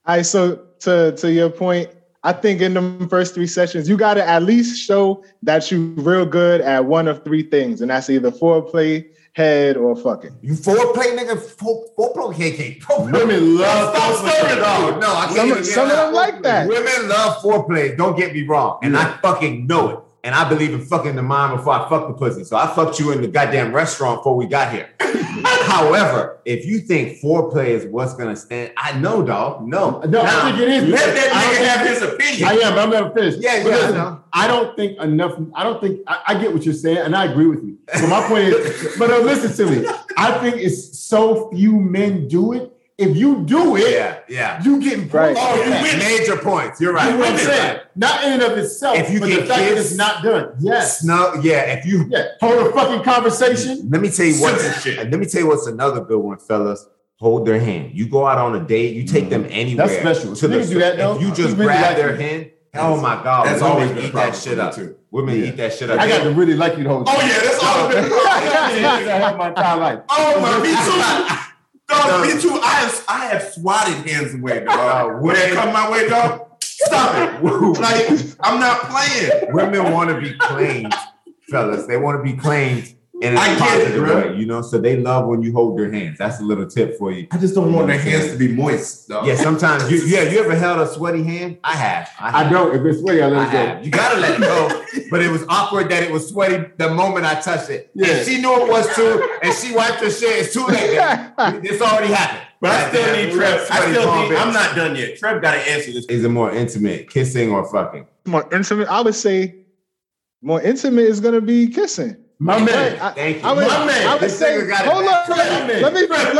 right, so to to your point, I think in the first three sessions, you got to at least show that you real good at one of three things, and that's either foreplay, head or fucking. You foreplay, nigga. Fore- Foreplay, KK. Women love Stop stirring, dog. No, I can't Some, even some of them like that. Women love foreplay. Don't get me wrong, and I fucking know it. And I believe in fucking the mind before I fuck the pussy. So I fucked you in the goddamn restaurant before we got here. However, if you think foreplay is what's gonna stand, I know, dog. No, No, I think it is. Let that I nigga have his opinion. I am. I'm never finished. Yeah, But yeah, I listen, know. I don't think enough. I don't think I, I get what you're saying, and I agree with you. So my point is, but uh, listen to me. I think it's so few men do it. If you do it, Yeah, yeah. you getting Right. oh, You you Major points. You're right. You know what I'm saying? Not in and of itself, If you but the get fact that it's not done. Yes. No, yeah. If you Yeah. Hold a fucking conversation. Let me tell you what. Let me tell you what's another good one, fellas. Hold their hand. You go out on a date. You take them anywhere. Mm-hmm. That's special. To the, do that, though. If you just Niggas grab like their it. hand, oh my god, That's women always been eat that shit me, up. too. Women Yeah. eat that shit up. I got to really like you the whole Oh yeah, that's all been. I had my entire life. Oh my, me too. Dog, me too. I have I have swatted hands away, dog. When they come my way, dog, stop it. like I'm not playing. Women want to be claimed, fellas. They want to be claimed in a I get it, positive bro. way, you know. So they love when you hold their hands. That's a little tip for you. I just don't want their hands to be moist, dog. Yeah, sometimes you yeah. You ever held a sweaty hand? I have. I, have. I don't. If it's sweaty, I I let it go. have. You gotta let it go. But it was awkward that it was sweaty the moment I touched it. Yeah. And she knew it was too, and she wiped her shit. It's too late. baby. It's already happened. But I still need Trev. I sweaty still palm need. bitch. I'm not done yet. Trev got to answer this. Is it more intimate, kissing or fucking? More intimate. I would say more intimate is gonna be kissing. My man. I, Thank you. I would, My man, I would say, nigga hold back. on, let me, let me finish.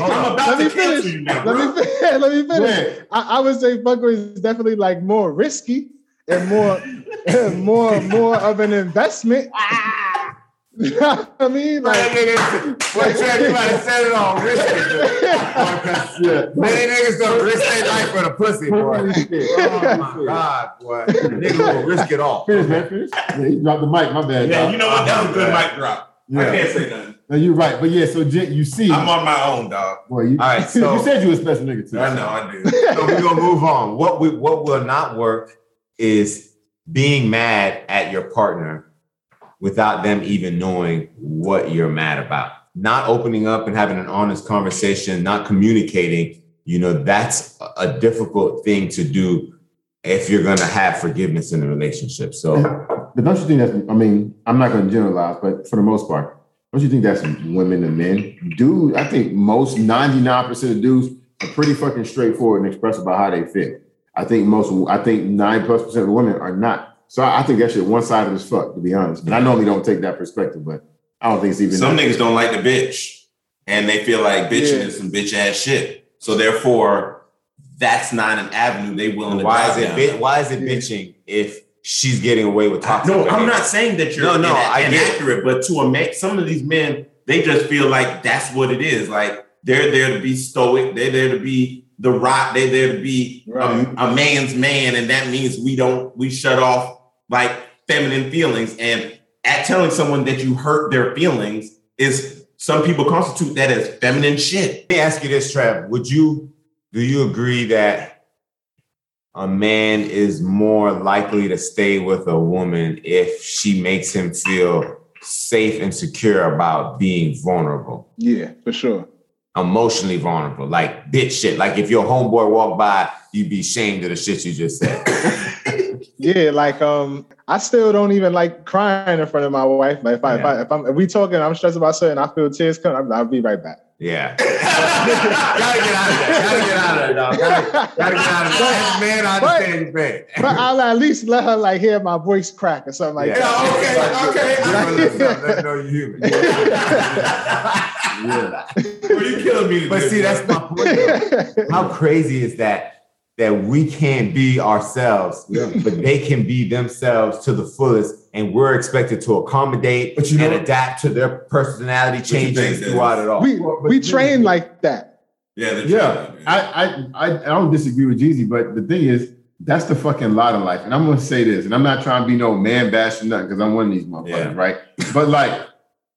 I'm about Let to me finish. you now, Let me finish. Let me finish. I, I would say fucker is definitely like more risky and more, more, more of an investment. Ah. You know what I mean? Like, Like, niggas, what Trev, you might have said it on risk. Yeah. Many niggas don't risk their life for the pussy, boy. Oh my god, boy. Niggas will risk it all. Finish, man. Finish. Yeah, he dropped the mic. My bad. Yeah, dog. you know what? That was a good mic drop. I Yeah. can't say nothing. No, you're right. But yeah, so Jen, you see, I'm on my own, dog. boy, you, All right, so- you said you a special nigga too. I know I do. So we're gonna move on. What we what will not work is being mad at your partner without them even knowing what you're mad about. Not opening up and having an honest conversation, not communicating, you know, that's a- difficult thing to do if you're gonna have forgiveness in a relationship. So But don't you think that's, I mean, I'm not going to generalize, but for the most part, don't you think that's women and men? Dude, I think most 99% of dudes are pretty fucking straightforward and express about how they feel. I think most, I think nine plus percent of women are not. So I, I think that shit one sided as fuck, to be honest. And I normally don't take that perspective, but I don't think it's even. Some niggas don't like the bitch, and they feel like bitching Yeah. is some bitch ass shit. So therefore, that's not an avenue they willing to. why is it bi- why is it bitching if she's getting away with toxic? No, I'm not saying that you're No, no, ina- I get it. but to a man, some of these men, they just feel like that's what it is. Like they're there to be stoic, they're there to be the rock, they're there to be Right. a, a man's man, and that means we don't we shut off like feminine feelings. And at telling someone that you hurt their feelings is some people constitute that as feminine shit. Let me ask you this, Trev. Would you do you agree that a man is more likely to stay with a woman if she makes him feel safe and secure about being vulnerable, yeah, for sure. Emotionally vulnerable, like bitch shit. Like if your homeboy walked by, you'd be ashamed of the shit you just said. Yeah, like um, I still don't even like crying in front of my wife. Like if I, if, I if I'm if we talking, I'm stressed about something, I feel tears coming. I'll, be right back. Yeah. gotta get out of there. Gotta get out of there, dog. Gotta, gotta get out of there. Man, I understand your pain. But I'll at least let her like hear my voice crack or something like Yeah. that. okay, okay. Let me know you're human. Yeah. Well, you killing me. But see, that's my point. How crazy is that? That we can't be ourselves, Yeah. but they can be themselves to the fullest, and we're expected to accommodate But you and adapt to their personality changes throughout it all. we Well, we then- train like that. yeah, the Yeah, I, I I I don't disagree with Jeezy, but the thing is, that's the fucking lot of life. And I'm gonna say this, and I'm not trying to be no man bashing nothing because I'm one of these motherfuckers, Yeah. right? But like,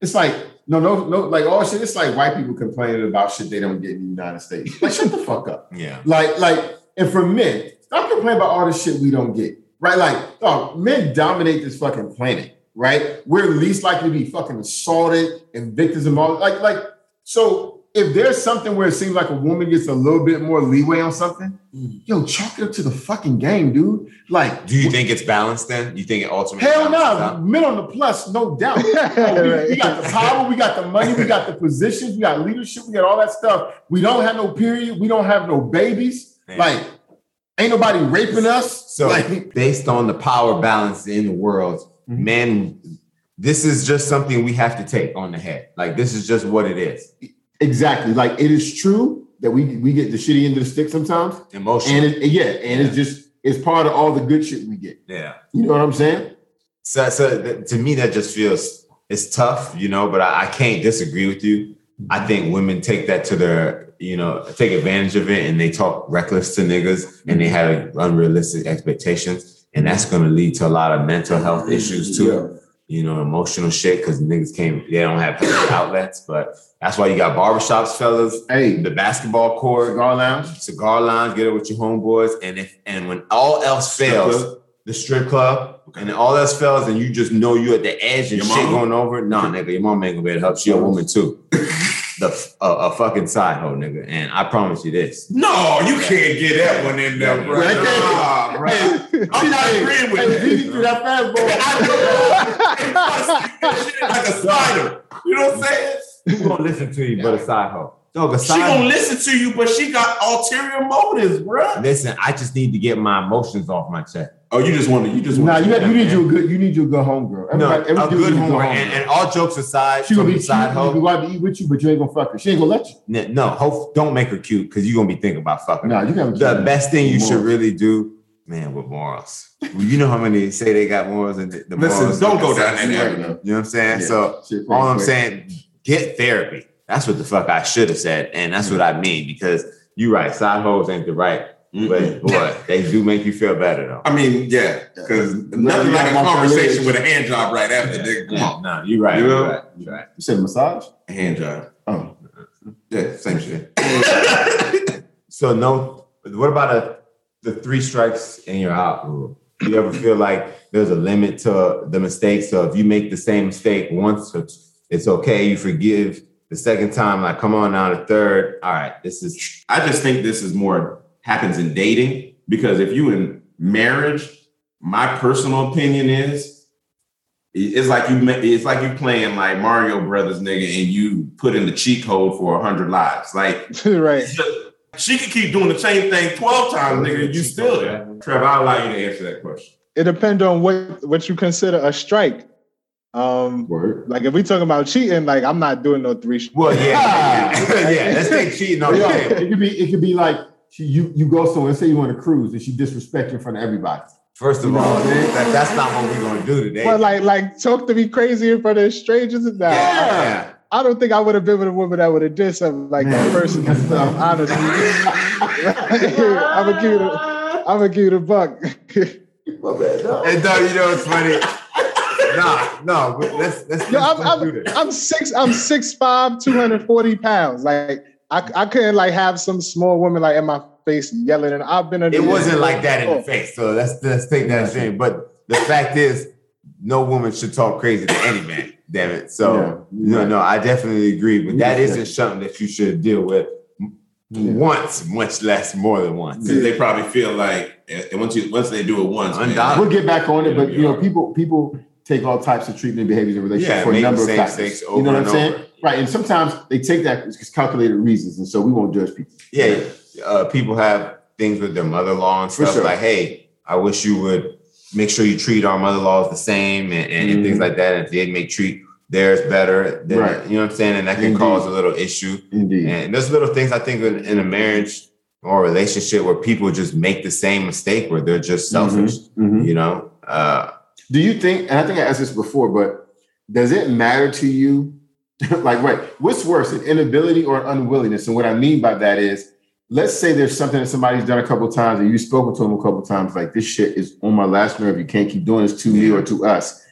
it's like no, no, no, like all shit. It's like white people complaining about shit they don't get in the United States. Like, shut the fuck up. yeah. Like, like, and for men, stop complaining about all the shit we don't get. Right? Like, dog, men dominate this fucking planet. right? We're least likely to be fucking assaulted and victims of all like like so if there's something where it seems like a woman gets a little bit more leeway on something, Mm. yo, chalk it up to the fucking game, dude. Like, Do you think it's balanced then? You think it ultimately hell no, men on the plus, no doubt. Oh, we, we got the power, we got the money, we got the positions, we got leadership, we got all that stuff. We don't have no period, we don't have no babies. Man. Like, ain't nobody raping us. So like, based on the power balance in the world, Mhm. men, this is just something we have to take on the head. Like this is just what it is. Exactly. Like, it is true that we we get the shitty end of the stick sometimes. Emotional. And it, yeah, and it's just it's part of all the good shit we get. yeah. You know what I'm saying? So, so th- to me, that just feels it's tough, you know. But I, I can't disagree with you. I think women take that to their, you know, take advantage of it, and they talk reckless to niggas, and they mm-hmm. have unrealistic expectations, and that's going to lead to a lot of mental health issues too. You know, emotional shit because niggas can't, they don't have outlets. But that's why you got barbershops, fellas, Hey, the basketball court, cigar lounge. cigar lounge, get it with your homeboys, and if and when all else fails, club? the strip club, Okay. and all else fails, and you just know you're at the edge and Your shit mama? going over. Nah, nigga, your mom ain't gonna be able to help. She a woman too. the f- a, a fucking side hoe, nigga, and I promise you this. No, you can't get that one in there, bro. Right there. Nah, bro. I'm not agreeing with Hey, that. Didi threw that fastball. like a spider. You know what I'm saying? Who gonna listen to you but a side hoe? Dog, a She gonna listen to you, but she got ulterior motives, bro. Listen, I just need to get my emotions off my chest. Oh, you just want to, you just Nah, want you, got, you need you a good you need you a good homegirl. No, Everybody- every a good needs homework. And, and all jokes aside, she from gonna the be side hoe, You gonna eat with you, but you ain't gonna fuck her. She ain't gonna let you. N- No, hope, don't make her cute because you're gonna be thinking about fucking. Nah, her. you gotta the best thing you should really do, man, with morals. you know how many say they got morals and the, the Listen, morals. don't go down that avenue. now. You know what I'm saying? Yeah. So Shit, all I'm quick. saying, get therapy. That's what the fuck I should have said, and that's what I mean because you right. Side hoes ain't the right, Mm-hmm. but boy, they do make you feel better though. I mean, yeah, because Yeah. nothing like a conversation with a hand job right after, nigga. Come on, No, you right. You You know? are right. You right. You said massage? a hand job. Oh. Yeah, same shit. So no. What about a, the three strikes and you're out rule? Do you ever feel like there's a limit to the mistake? So if you make the same mistake once, it's, it's okay. You forgive the second time. Like, come on now, the third. All right, this is I just think this is more happens in dating because if you in marriage, my personal opinion is it's like you ma- it's like you playing like Mario Brothers nigga and you put in the cheat code for a hundred lives. Like right. she could keep doing the same thing 12 times, nigga. You still there. Trevor, I'll allow you to answer that question. It depends on what what you consider a strike. Um, Word. like if we talking about cheating, like I'm not doing no three. sh- well, yeah, yeah. yeah. Let's take cheating on the Yo, table. it could be it could be like she, you you go somewhere, and say you want to cruise, and she disrespect you in front of everybody. First of You know all, what I'm saying? that, that's not what we're gonna do today. But like like talk to me crazy in front of strangers and that. yeah, yeah. I don't think I would have been with a woman that would have did something like that Man. person. honestly, I'm gonna give you the, I'm gonna give you the buck. And though you know it's funny. nah, no. but Let's let's, Yo, I'm, let's do I'm, this. I'm six, I'm six five, two hundred forty pounds. Like I, I couldn't like have some small woman like in my face yelling, and I've been. A It wasn't like that in the face. So let's let's take that straight. But the fact is, no woman should talk crazy to any man. Damn it. So Yeah. no, no, I definitely agree. But that Yeah. isn't something that you should deal with Yeah. once, much less more than once. Because they probably feel like and once you once they do it once, man, We'll get back on it, but you know, people people take all types of treatment behaviors in relationships Yeah, for a number of same factors. You over know what I'm and saying? over. Right. And sometimes they take that as calculated reasons, and so we won't judge people. yeah, uh, people have things with their mother-in-law and stuff sure. like, hey, I wish you would make sure you treat our mother-in-laws the same and, and, and things like that. And if they may treat theirs better, then Right. you know what I'm saying, and that can Indeed. cause a little issue. Indeed. And there's little things I think in, in a marriage or relationship where people just make the same mistake where they're just selfish. Mhm. You know, uh, Do you think, and I think I asked this before, but does it matter to you? like, right, what's worse, an inability or an unwillingness? And what I mean by that is, let's say there's something that somebody's done a couple times and you've spoken to them a couple times, like this shit is on my last nerve. You can't keep doing this to me or to us.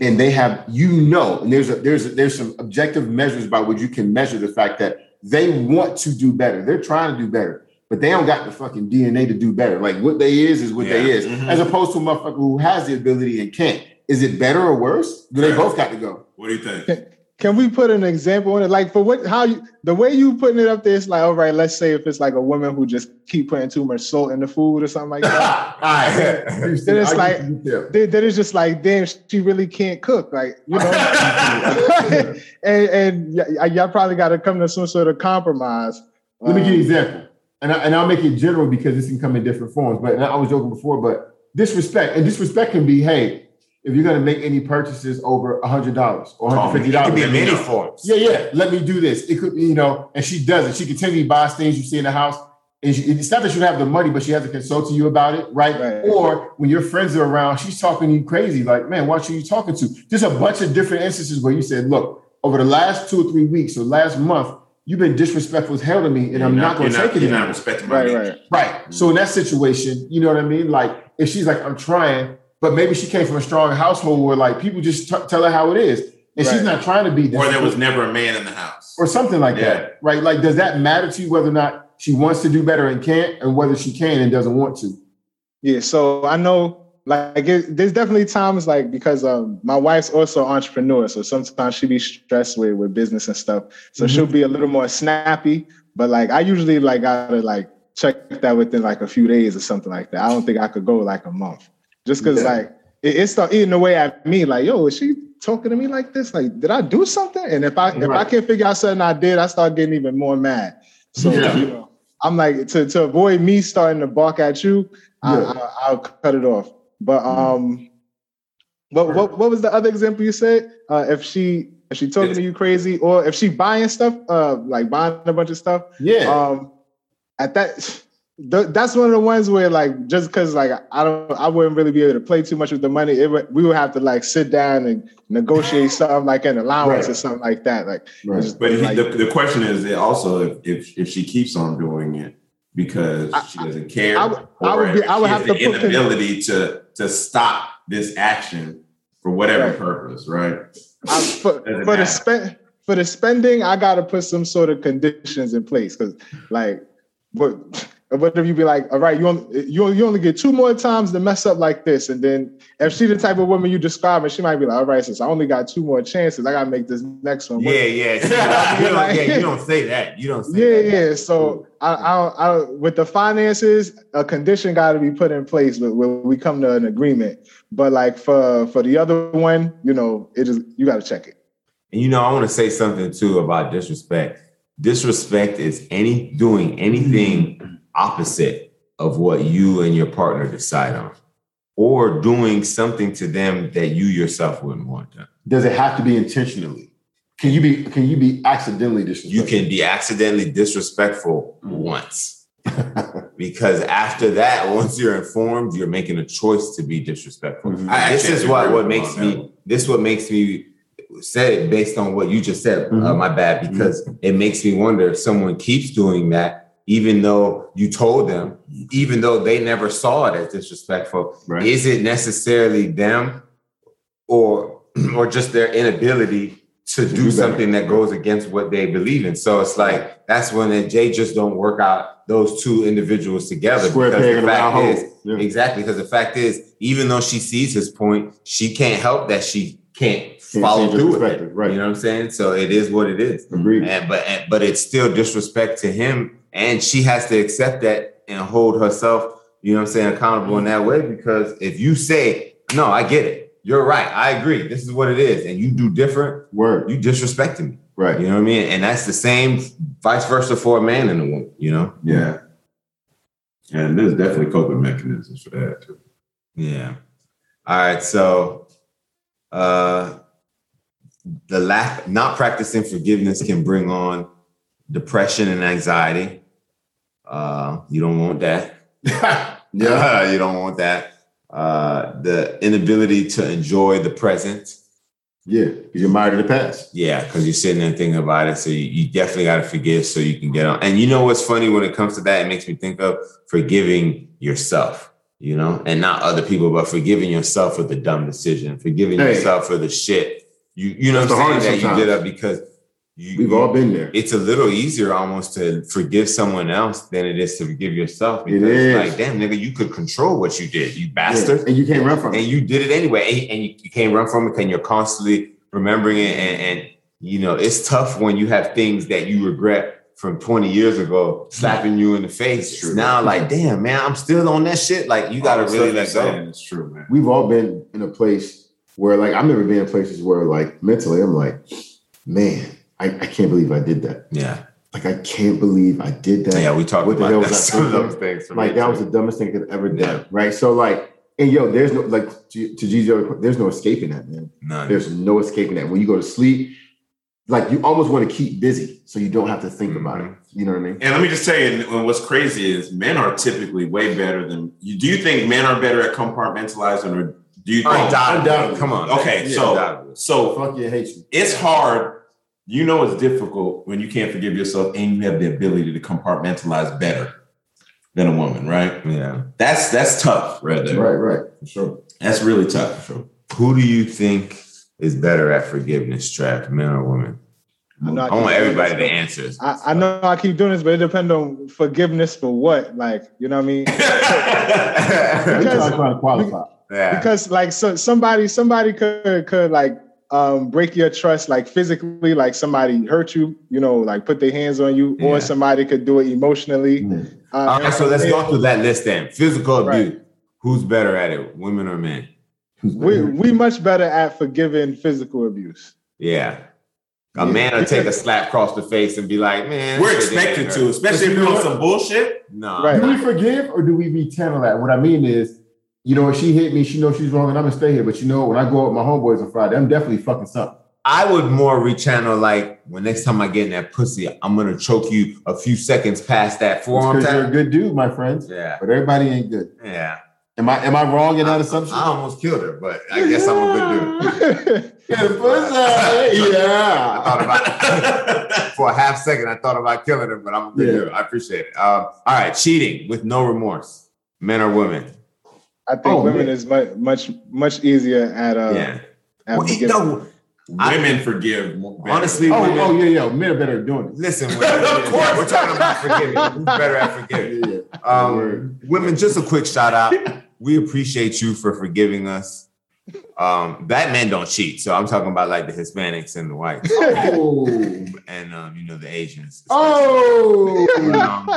and they have, you know, and there's a, there's a, there's some objective measures by which you can measure the fact that they want to do better. They're trying to do better, but they don't got the fucking DNA to do better. Like what they is is what they Yeah. is, Mhm. as opposed to a motherfucker who has the ability and can't. is it better or worse? Do they both got to go? What do you think? Can we put an example on it? Like for what how you the way you putting it up there, it's like, all right, let's say if it's like a woman who just keep putting too much salt in the food or something like that. All right. then it's like then, then it's just like, damn, she really can't cook. Like, you know. and and y- y'all probably gotta come to some sort of compromise. Let me uh, give you an example, and I, and I'll make it general because this can come in different forms. But I was joking before, but disrespect and disrespect can be, hey, if you're gonna make any purchases over hundred dollars or Oh, hundred fifty it could dollars, be in many forms. yeah, yeah, let me do this. It could, you know, and she does it. She continually buys things you see in the house. And she, it's not that she don't have the money, but she has to consult to you about it, right? Right. Or when your friends are around, she's talking to you crazy, like, man, what are you talking to? Just a bunch of different instances where you said, look, over the last two or three weeks or last month, you've been disrespectful as hell to me, and You're I'm not, going to you're take it You're anymore. not respecting my right, needs. right. Right. So in that situation, you know what I mean? Like if she's like, I'm trying, but maybe she came from a strong household where like people just t- tell her how it is, and she's not trying to be Or there was never a man in the house. or something like Yeah. that, right? Like, does that matter to you whether or not she wants to do better and can't, and whether she can and doesn't want to? Yeah, so I know like it, there's definitely times like because um my wife's also an entrepreneur, so sometimes she be stressed with with business and stuff. So Mhm. she'll be a little more snappy. But like I usually like gotta like check that within like a few days or something like that. I don't think I could go like a month. Just cause Yeah. like it, it start eating away at me, like, yo, is she talking to me like this? Like, did I do something? And if I if I can't figure out something I did, I start getting even more mad. So Yeah. you know, I'm like to to avoid me starting to bark at you, Yeah. I, I'll cut it off. But um, but what what was the other example you said? Uh, if she if she talking to you crazy, or if she buying stuff, uh, like buying a bunch of stuff, Yeah. um, at that. Th- That's one of the ones where, like, just because, like, I don't, I wouldn't really be able to play too much with the money. It would, we would have to like sit down and negotiate something like an allowance Right. or something like that. Like, right. just, But he, like, the, the question is that also if, if if she keeps on doing it because I- she doesn't care, I would- I or would be- I would have has to the put inability to to stop this action for whatever Right. purpose, right? I, for, for the spend for the spending, I gotta put some sort of conditions in place because, like, what what if you be like, all right, you only you, you only get two more times to mess up like this, and then if she the type of woman you describe, and she might be like, all right, since I only got two more chances, I gotta make this next one. work." Yeah, yeah. You don't, yeah, you don't say that. You don't say Yeah, that. yeah. So I, I, I, with the finances, a condition got to be put in place when when we come to an agreement. But like for for the other one, you know, it is you got to check it. And you know, I want to say something too about disrespect. Disrespect is any doing anything opposite of what you and your partner decide on, or doing something to them that you yourself wouldn't want done. Does it have to be intentionally? Can you be can you be accidentally disrespectful? You can be accidentally disrespectful once. because after that, once you're informed, you're making a choice to be disrespectful. Mhm. I this is what what makes on that me this what makes me say it based on what you just said uh, Mhm. my bad because it makes me wonder if someone keeps doing that even though you told them even though they never saw it as disrespectful Right. is it necessarily them or or just their inability to To do, do something that goes against what they believe in so it's like that's when it, they just don't work out those two individuals together Square because the fact is Yeah. Exactly, because the fact is, even though she sees his point, she can't help that she can't, follow through with it. right. You know what I'm saying? So it is what it is. Agreed. And but and, but it's still disrespect to him, and she has to accept that and hold herself, you know what I'm saying, accountable in that way. Because if you say, No, I get it, you're right, I agree, this is what it is, and you do different, Word. you disrespecting me. Right. You know what I mean? And that's the same vice versa for a man and a woman, you know? Yeah. And there's definitely coping mechanisms for that too. Yeah. All right. So, uh, the lack, not practicing forgiveness can bring on depression and anxiety. Uh, you don't want that. yeah, you don't want that. Uh, the inability to enjoy the present. Yeah. Because you're mired in the past. Yeah, because you're sitting there thinking about it. So you, you definitely got to forgive so you can get on. And you know what's funny when it comes to that? It makes me think of forgiving yourself, you know, and not other people, but forgiving yourself for the dumb decision, forgiving Hey. yourself for the shit. You, you know That's what I'm saying? That you did sometimes. up because you, We've you- all been there. It's a little easier almost to forgive someone else than it is to forgive yourself. It Because is. like, damn, nigga, you could control what you did, you Yeah. bastard. And you can't run from it. and you did it anyway, and, and you, you can't run from it, and you're constantly remembering it, and, and you know it's tough when you have things that you regret from 20 years ago slapping you in the face. It's True. now like, damn, man, I'm still on that shit. Like, you gotta All really stuff let you're go. saying is true, man. We've all been in a place where, like, I've never been in places where, like, mentally, I'm like, man, I, I can't believe I did that. Yeah, Like, I can't believe I did that. yeah, we talked What the about hell that, was I some of those things. for like me, that was the dumbest thing I could ever done, Yeah. right? So like, and yo, there's no like to, to G's there's no escaping that, man. None. There's no escaping that. When you go to sleep, like you almost want to keep busy so you don't have to think about it. Mm-hmm. You know what I mean? And let me just say, and what's crazy is men are typically way better than you. Do you think men are better at compartmentalizing, or do you think? Undoubtedly. Undoubtedly. Come on. Okay, Yeah, so so Fuck you, hate you. it's hard. You know, it's difficult when you can't forgive yourself and you have the ability to compartmentalize better than a woman, right? Yeah. That's that's tough, right there. Right, right, for sure. That's really tough. For sure. Who do you think is better at forgiveness, Trav, men or women? I, know I keep want everybody to answer. this. I, I know I keep doing this, but it depends on forgiveness for what. Like, you know what I mean? I'm Because- trying to qualify. yeah. because like so somebody somebody could could like um break your trust like physically like somebody hurt you you know like put their hands on you Yeah. or somebody could do it emotionally Mm. uh, All right, so let's go through that list then. Physical Right. abuse. Who's better at it, women or men? We we much better at forgiving physical abuse Yeah. A Yeah. man will take a slap across the face and be like, man. We're that shit didn't expected to, especially if But you you're know on some bullshit. No. Right. Do we forgive or do we retell that? What I mean is, you know, if she hit me, she knows she's wrong, and I'm gonna stay here. But you know, when I go out with my homeboys on Friday, I'm definitely fucking something. I would more rechannel like when next time I get in that pussy, I'm gonna choke you a few seconds past that forearm Because you're a good dude, my friends. Yeah. But everybody ain't good. Yeah. Am I am I wrong in that assumption? I almost killed her, but I guess I'm a good dude. Yeah, the pussy. yeah. I thought about for a half second. I thought about killing her, but I'm a good Yeah. dude. I appreciate it. Um, all right, cheating with no remorse, men or women. i think Oh, women yeah. is much much much easier at uh yeah. at Well, it- forgiving. no, I- Women forgive. better. honestly, Oh, women, oh yeah, yeah. Men are better at doing it. listen. We're, course. we're talking about forgiving. Who's better at forgiving? Yeah, yeah. Um, women, just a quick shout out. We appreciate you for forgiving us. Um, that men don't cheat, so I'm talking about like the Hispanics and the whites, Oh. and um, you know the Asians. Oh. Um,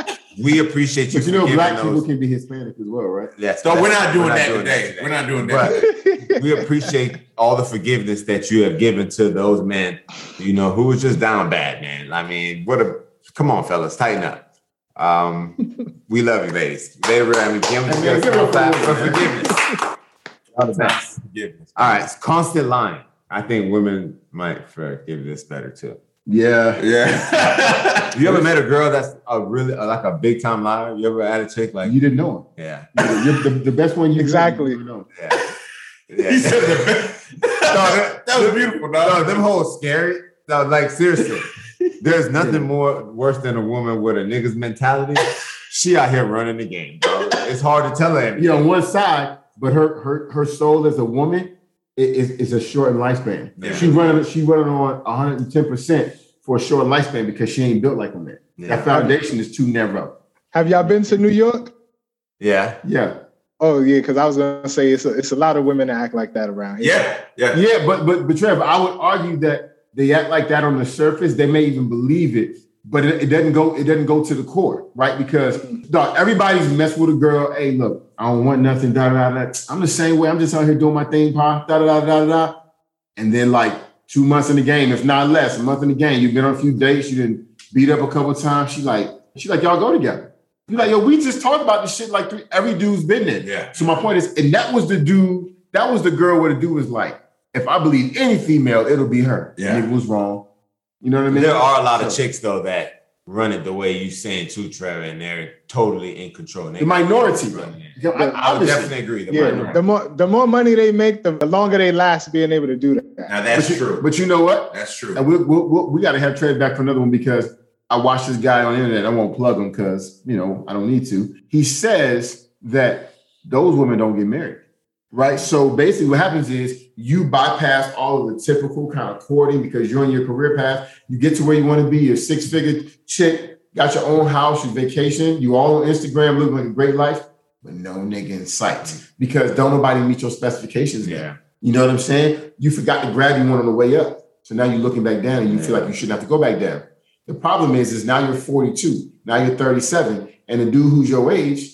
we appreciate you. But you know, black those. people can be Hispanic as well, right? Yes, So we're not doing that today. today. We're not doing that. But we appreciate all the forgiveness that you have given to those men, you know, who was just down bad, man. I mean, what a come on, fellas, tighten up. Um, we love you, ladies. They were, I mean, give Hey, man, us a clap for for man. forgiveness. All the best. Forgiveness. All right, it's constant lying. I think women might forgive this better too. Yeah. Yeah. You ever met a girl that's a really like a big time liar? You ever had a chick like, You didn't know yeah, him. You're the, the best one you Exactly. You know. yeah, yeah. he said the best. that- that was beautiful, No, dog. them hoes scary. No, like seriously, there's nothing more worse than a woman with a nigga's mentality. She out here running the game, bro. It's hard to tell her. everything. You're on one side, but her her her soul as a woman i- is is a short lifespan. Yeah. She running she running on 110 percent for a short lifespan because she ain't built like a man. Yeah. That foundation is too narrow. have y'all been to new york yeah. Yeah, oh yeah because i was gonna say it's a, it's a lot of women that act like that around here Yeah. Yeah. yeah, but but but Trevor, I would argue that they act like that on the surface. They may even believe it, but it, it doesn't go it doesn't go to the core, right? Because dog, everybody's messed with a girl. Hey, look, I don't want nothing. Da da da. I'm the same way. I'm just out here doing my thing, pa. Da da da da da. And then like two months in the game, if not less, a month in the game, you've been on a few dates. You didn't beat up a couple times. She like she like y'all go together. You like yo, we just talked about this shit like three, every dude's been there. Yeah. So my point is, and that was the dude, that was the girl where the dude was like, if I believe any female, it'll be her. Yeah. And it was wrong. You know what I mean? There are a lot of chicks though that run it the way you saying too, Trevor, and they're totally in control. They The minority, run bro. Yeah, I- I would definitely agree. The yeah minority. the more the more money they make the longer they last being able to do that Now that's but you, true. But you know what? That's true. And we we we we got to have Trevor back for another one because I watched this guy on the internet. I won't plug him because you know I don't need to. He says that those women don't get married. right? So basically, what happens is you bypass all of the typical kind of courting because you're on your career path. You get to where you want to be. You're six figure chick, got your own house, you vacation, you all on Instagram, living like a great life, but no nigga in sight because don't nobody meet your specifications. Yeah, you know what I'm saying? You forgot to grab you one on the way up, so now you're looking back down, and you yeah. feel like you shouldn't have to go back down. The problem is, is now you're 42, now you're 37, and the dude who's your age,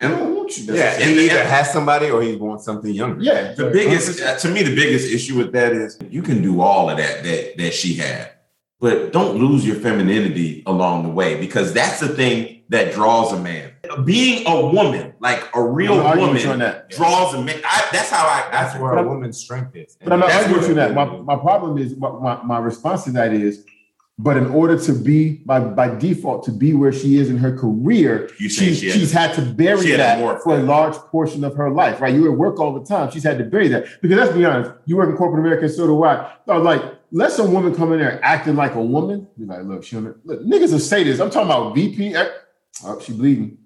and you. Yeah, and he either has somebody or he wants something younger. Yeah, the biggest uh, to me, the biggest issue with that is you can do all of that that that she had, but don't lose your femininity along the way because that's the thing that draws a man. Being a woman, like a real woman, that. draws a man. I, that's how I. That's where a woman's strength is. But I'm not arguing with you that. My, my problem is my, my response to that is but in order to be by by default to be where she is in her career, she's, she she's had to bury that for a large portion of her life, right? You at work all the time. She's had to bury that because let's be honest, you work in corporate America, so do I. So like, let some woman come in there acting like a woman. Be like, look, she look, niggas will say this. I'm talking about VP. Eh, oh, she bleeding.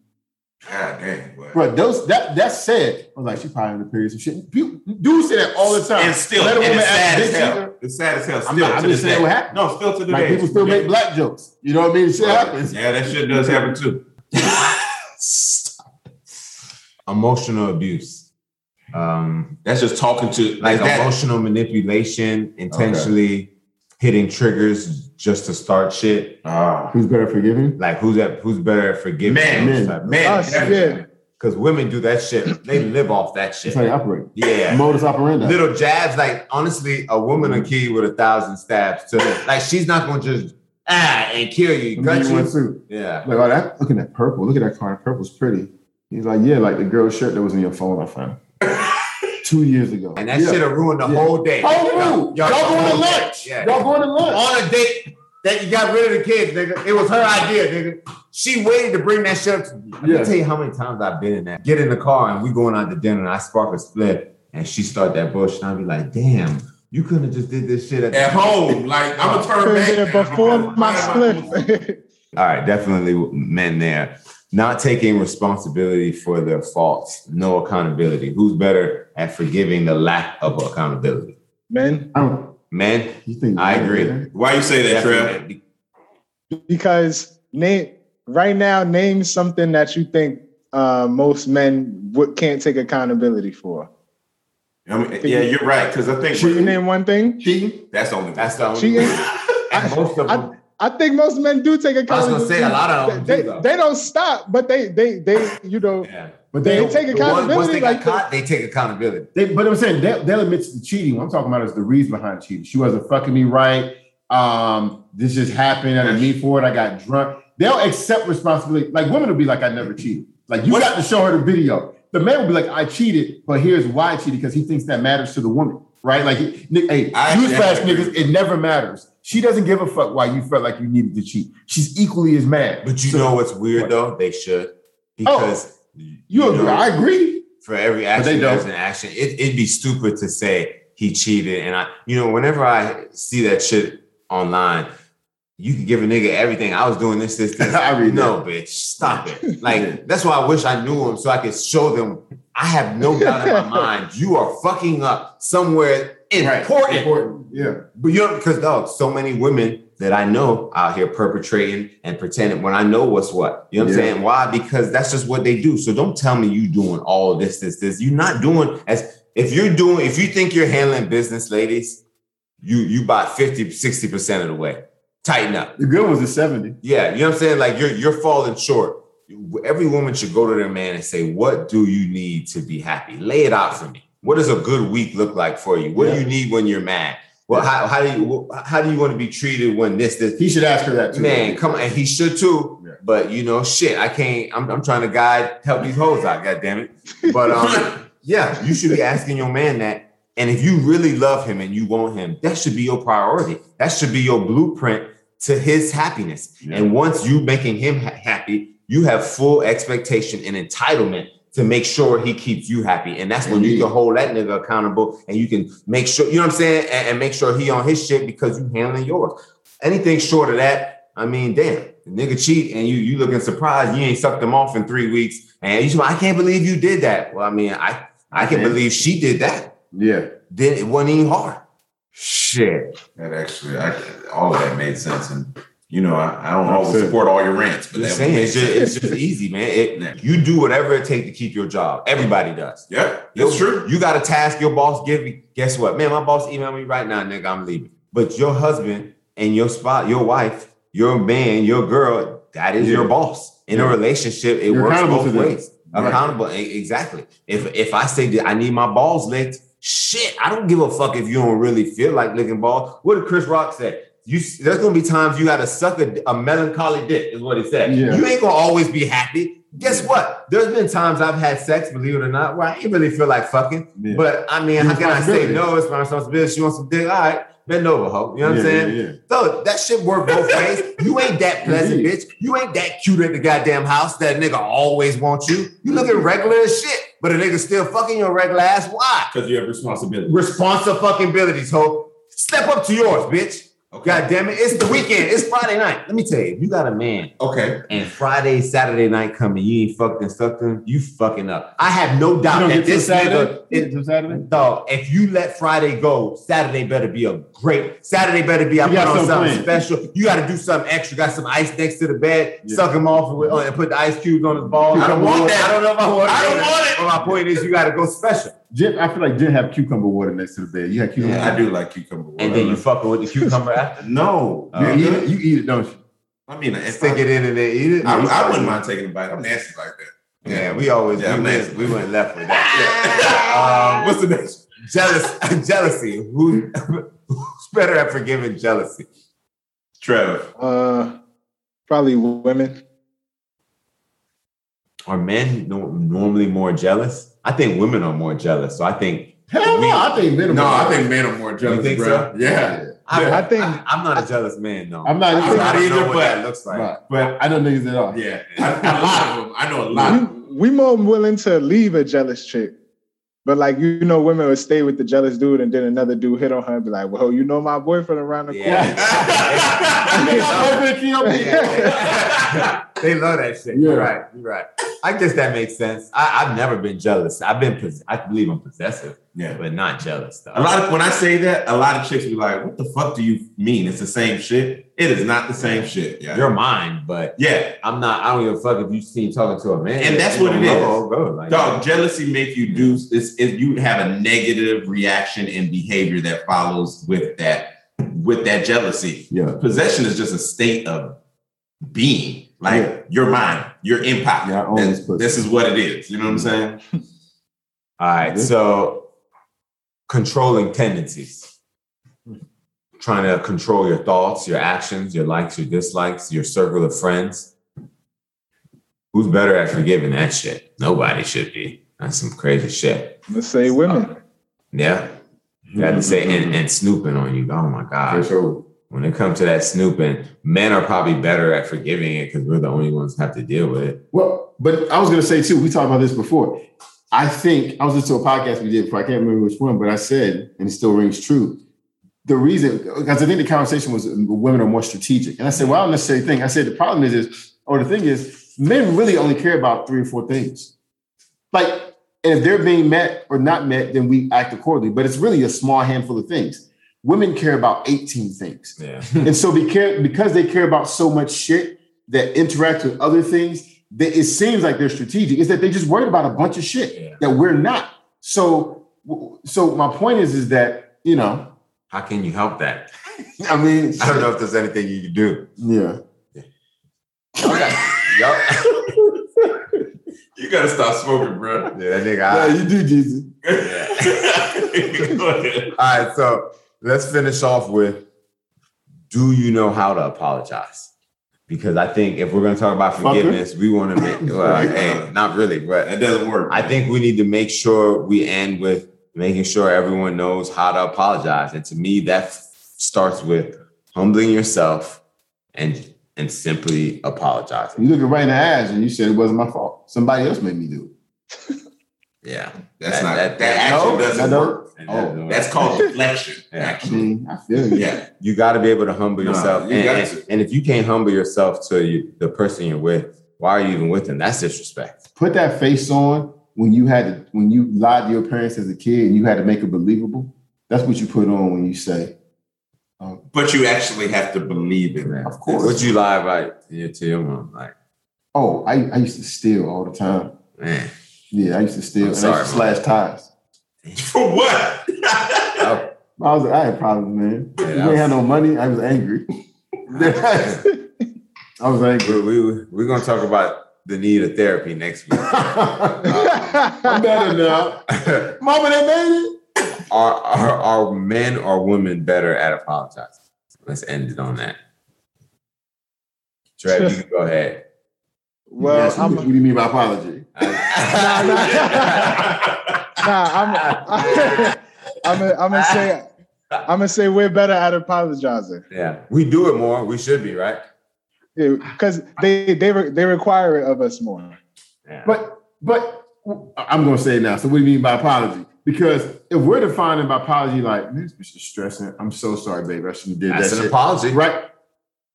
God damn, boy. Bro, those that that's said. I was like, she probably in the period some shit. Dudes say that all the time. And still, Let a woman it's sad as hell. It's sad as hell. Still, I'm, I'm just saying day. what happened. No, still to the like, day. People still make black jokes. You know what I mean? Shit happens. Yeah, that shit does happen too. Emotional abuse. Um, that's just talking to like emotional manipulation, intentionally okay. Hitting triggers just to start shit. Uh, who's better at forgiving? Like who's at who's better at forgiving? Men, men, men. Because women do that shit. They live off that shit. That's how they operate. Yeah. Modus operandi. Little jabs. Like honestly, a woman mm-hmm. a key with a thousand stabs. To like she's not gonna just ah and kill you. Cut you. One suit. Yeah. Like oh that look at that purple. Look at that car. Purple's pretty. He's like, yeah, like the girl's shirt that was in your phone I found. two years ago. And that yeah. should have ruined the yeah. whole day. Oh, whole y'all, y'all, y'all going to lunch. Yeah. Y'all going to lunch. On a date that you got rid of the kids, nigga. It was her idea, nigga. She waited to bring that shit up. Let me tell you how many times I've been in that. Get in the car and we going out to dinner and I spark a split and she start that bush and I'll be like, damn. You couldn't have just did this shit at, at home. Like I'm gonna turn back before my split. All right, definitely men there not taking responsibility for their faults, no accountability. Who's better at forgiving the lack of accountability? Men. Men. You think I agree. Why you say that, Trev? Because name right now, name something that you think uh, most men would, can't take accountability for. I mean, yeah, you're right. Because I think Can you name one thing. Cheating. That's the only. That's the only. Cheating. most of them. I think most men do take accountability. I was gonna say a lot of them they, do, they don't stop, but they they they you know yeah. but they, they take accountability. Once they like caught, they take accountability. They, but I'm saying they, they'll admit to the cheating. What I'm talking about is the reason behind cheating. She wasn't fucking me right. Um, this just happened. I didn't mean for it. I got drunk. They'll accept responsibility. Like women will be like, I never cheated. Like you what? got to show her the video. The man will be like, I cheated, but here's why I cheated because he thinks that matters to the woman, right? Like, hey, newsflash, niggas, it never matters. She doesn't give a fuck why you felt like you needed to cheat. She's equally as mad. But you so, know what's weird what? though? They should oh, because oh, you, you agree. Know, I agree. For every action, there's an action. It, it'd be stupid to say he cheated, and I, you know, whenever I see that shit online, you can give a nigga everything. I was doing this, this, this. I read no, that. bitch, stop it. Like that's why I wish I knew him so I could show them. I have no doubt in my mind you are fucking up somewhere important. Right. important. Yeah. But you know, because dog, so many women that I know out here perpetrating and pretending when I know what's what. You know what yeah. I'm saying? Why? Because that's just what they do. So don't tell me you doing all this, this, this. You're not doing as if you're doing, if you think you're handling business, ladies, you you bought 50, 60% of the way. Tighten up. The good was the 70. Yeah, you know what I'm saying? Like you're you're falling short. Every woman should go to their man and say, What do you need to be happy? Lay it out for me. What does a good week look like for you? What yeah. do you need when you're mad? Well, how, how do you how do you want to be treated when this this? He should ask her that too. Man, come on, and he should too. Yeah. But you know, shit, I can't. I'm, I'm trying to guide, help these hoes out. God damn it! But um, yeah, you should be asking your man that. And if you really love him and you want him, that should be your priority. That should be your blueprint to his happiness. Yeah. And once you making him ha- happy, you have full expectation and entitlement to make sure he keeps you happy. And that's when you can hold that nigga accountable and you can make sure, you know what I'm saying? And, and make sure he on his shit because you handling yours. Anything short of that, I mean, damn, the nigga cheat and you you looking surprised you ain't sucked him off in three weeks. And you say, I can't believe you did that. Well, I mean, I I can Yeah. believe she did that. Yeah. Then it wasn't even hard. Shit. That actually, I, all of that made sense. And you know, I, I don't always it. support all your rants, but Just that saying, it's just, it's just easy, man. It, you do whatever it takes to keep your job. Everybody does. yeah, that's true. You got a task your boss give you. Guess what? Man, my boss emailed me right now, nigga, I'm leaving. But your husband and your spot, your wife, your man, your girl, that is Yeah. your boss. In a relationship, it You're works both ways. Right. Accountable, exactly. If if I say that I need my balls licked, shit, I don't give a fuck if you don't really feel like licking balls. What did Chris Rock say? You, there's gonna be times you gotta suck a, a melancholy dick, is what he said. Yeah. You ain't gonna always be happy. Guess what? There's been times I've had sex, believe it or not, where I ain't really feel like fucking. Yeah. But I mean, how can I say no? It's my responsibility. She wants some dick. All right, bend over, ho. You know what I'm saying? yeah, yeah. So that shit work both ways. You ain't that pleasant, bitch. You ain't that cute at the goddamn house that nigga always wants you. You looking regular as shit, but a nigga still fucking your regular ass. Why? Because you have responsibility. Responsive fucking ho. Step up to yours, bitch. God damn it. It's the weekend. It's Friday night. Let me tell you, if you got a man Okay. and Friday, Saturday night coming, you ain't fucked and sucked him, you fucking up. I have no doubt that this Saturday? nigga, Saturday? dog, if you let Friday go, Saturday better be a great, Saturday better be, I You put on something planned. special. You got to do something extra. Got some ice next to the bed, Yeah. suck him off with, uh, and put the ice cubes on his balls. I don't want that. I don't know if I want I don't that. want it. But my point is, you got to go special. Jim, I feel like Jim have cucumber water next to the bed. You have cucumber I water. do like cucumber water. And then you fucking with the cucumber after. no. Oh, You eat it, you eat it, don't you? I mean, if Stick I, it in and then eat it. I, I wouldn't mind taking a bite. I'm nasty like that. Yeah, we always Yeah, we, went, we went left with that. um, What's the next? jealous, jealousy. Who, who's better at forgiving jealousy? Trevor. Uh, probably women. Are men normally more jealous? I think women are more jealous. So I think Hell no, I think men are No, more- I think men are more jealous, think bro. so? Yeah. I, I think- I, am not a jealous man. though. I'm not I, either. I don't know either, what but- that looks like. Right. But I don't know niggas at all. yeah, I, a lot of them. I know a lot. We, we more willing to leave a jealous chick. But like you know, women would stay with the jealous dude, and then another dude hit on her and be like, "Well, you know my boyfriend around the Yeah. Yeah. they love that shit. Yeah. You're right. You're right. I guess that makes sense. I, I've never been jealous. I've been. pos- I believe I'm possessive, Yeah. but not jealous though. A lot of when I say that, a lot of chicks be like, "What the fuck do you mean? It's the same shit." It is not the same shit. Yeah. You're mine, but yeah. I'm not. I don't give a fuck if you see me talking to a man. And that's what it is. know, is. Go, go. Like, Dog, jealousy make you do is if you have a negative reaction and behavior that follows with that with that jealousy. Yeah. Possession is just a state of being. Like Yeah. you're mine, you're in power. Yeah, this this is what it is. You know what I'm mm-hmm. saying? All right. So, controlling tendencies. Trying to control your thoughts, your actions, your likes, your dislikes, your circle of friends. Who's better at forgiving that shit? Nobody should be. That's some crazy shit. Let's say women. Yeah. You had to say and, and snooping on you. Oh my For God. sure. When it comes to that snooping, men are probably better at forgiving it because we're the only ones who have to deal with it. Well, but I was gonna say too, we talked about this before. I think I was listening to a podcast we did before, I can't remember which one, but I said, and it still rings true. The reason, because I think the conversation was uh, women are more strategic. And I said, well, I don't necessarily think. I said the problem is, is or the thing is, men really only care about three or four things. Like, and if they're being met or not met, then we act accordingly. But it's really a small handful of things. Women care about 18 things. Yeah. And so be care, because they care about so much shit that interacts with other things, that it seems like they're strategic. Is that they just worried about a bunch of shit Yeah. that we're not. So, so my point is, is that you know, How can you help that? I mean, I don't know if there's anything you can do. Yeah, Y'all, You gotta stop smoking, bro. yeah, that nigga. yeah, I- you do, Jesus. Ahead. All right, so let's finish off with do you know how to apologize? Because I think if we're going to talk about Fucker. forgiveness, we want to make, well, hey, not really, but it doesn't work. I think we need to make sure we end with making sure everyone knows how to apologize. And to me, that f- starts with humbling yourself and and simply apologizing. You look it right in the eyes and you said it wasn't my fault. Somebody else made me do it. Yeah. that's That- not that- that, that- no, doesn't work. And Oh, that- That's called deflection. Yeah. Actually, mean, I feel you. yeah. you got to be able to humble No, yourself. you and, and- and if you can't humble yourself to you, the person you're with, why are you even with them? That's disrespect. Put that face on, when you had to when you lied to your parents as a kid and you had to make it believable. That's what you put on when you say, um, But you actually have to believe in that. Of course. Would you lie about to your, to your mom? Like, "Oh, I, I used to steal all the time." man. Yeah, I used to steal I'm and I sorry, used to slash ties. For what? Oh, I was I had problems, man. Yeah, we that ain't had was- no money. I was angry. I was angry. we, we, we're going to talk about the need of therapy next week. I'm better now. Mama, they made it. are, are, are men or women better at apologizing? Let's end it on that. Trev, you can go ahead. well, Yes, I'm, what do you mean by apology? nah, I'm, I'm, gonna, I'm gonna say, I'm gonna say we're better at apologizing yeah, we do it more. We should be, right? because they they re- they require it of us more. Yeah. But but I'm gonna say it now. So what do you mean by apology? Because if we're defining by apology like this bitch is stressing, I'm so sorry, babe. I shouldn't have did That's that an shit. apology. Right.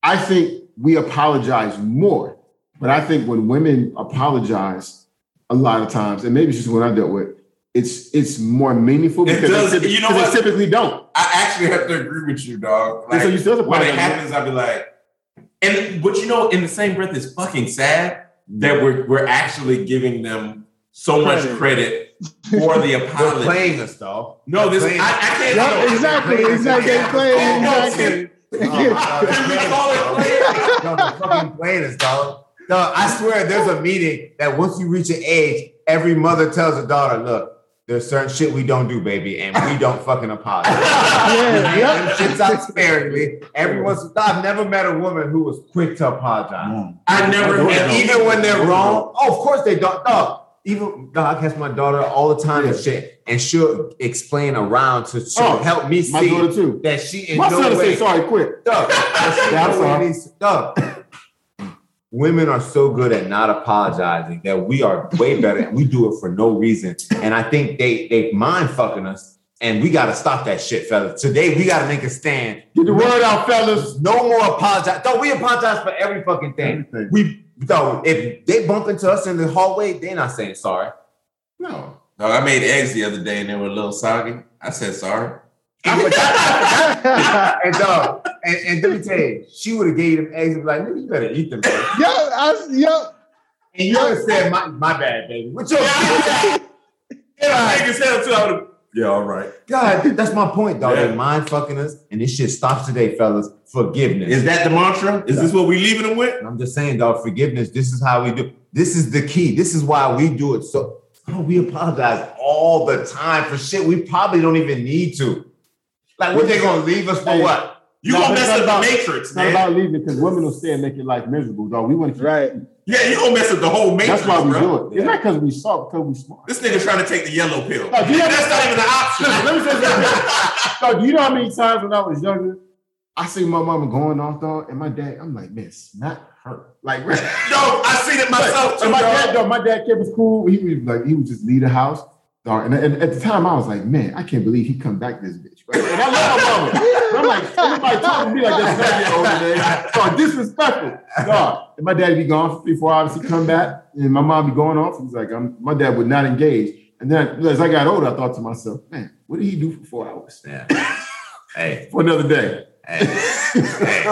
I think we apologize more. But I think when women apologize a lot of times, and maybe it's just what I dealt with, it's it's more meaningful It because does- they, typically, you know because they what? typically don't. I actually have to agree with you, dog. And so you still when it apologize. happens, I'll be like, and but you know, in the same breath, it's fucking sad that we're we're actually giving them so much Credit. credit for the They're playing us, though. No, this I, They're I can't. Yeah, no, exactly, playing us. exactly, Yeah. playing, Oh, exactly. Can we call it playing? No, they're fucking playing us, dog. No, I swear there's a meeting that once you reach an age, every mother tells a daughter, look, there's certain shit we don't do, baby, and we don't fucking apologize. Yeah, yeah. them shits out sparingly. Everyone's I've never met a woman who was quick to apologize. Mm. I never And even when they're wrong, oh, of course they don't. Dog. Even dog, I catch my daughter all the time and shit, and she'll explain around to Oh, help me My see daughter too. that she in My no son way say sorry quick. Dog, Yeah, no way sorry. needs- dog. Women are so good at not apologizing that we are way better and we do it for no reason. And I think they they mind fucking us. And we gotta stop that shit, fellas. Today we gotta make a stand. Get the word out, fellas. No more apologize. Dog, we apologize for every fucking thing. Everything. We dog, if they bump into us in the hallway, they're not saying sorry. No. Dog, I made eggs the other day and they were a little soggy. I said sorry. and dog, and, and let me tell you, she would have gave you them eggs and be like, nigga, you better eat them. bro." Yo, I, yo, And you would have said, my, my bad, baby. What your Yeah, niggas. I would've- Yeah, all right. God, that's my point, dog. Yeah. They mind fucking us, and this shit stops today, fellas. Forgiveness. Is that the mantra? Is this what we leaving them with? I'm just saying, dog. Forgiveness. This is how we do. This is the key. This is why we do it. So, oh, we apologize all the time for shit we probably don't even need to. Like, what they gonna leave us for? Hey. What? You No, gonna it's mess not up about- the matrix, It's not about leaving because women will stay and make your life miserable, dog. We want to keep right. yeah, you gonna mess up the whole matrix, That's why we bro. do it. It's not because we soft, because we smart. This nigga trying to take the yellow pill. No, do you know- That's not even an option. Let me say something. dog, do you know how many times when I was younger, I see my mama going off, dog, and my dad, I'm like, man, not her. Like, No, I seen it myself too, and my dad, dog. dog, my dad kept us cool. He was like, he would just leave the house. Dog. And, and at the time, I was like, man, I can't believe he come back this bitch. Right? And I love my mama. But I'm like, anybody talking to me like this seven year old today, dog, disrespectful. Dog. And my dad be gone for three, four hours. He'd come back, and my mom be going off. He's like, I'm, my dad would not engage. And then as I got older, I thought to myself, man, what did he do for four hours? Yeah. hey, For another day. hey. hey.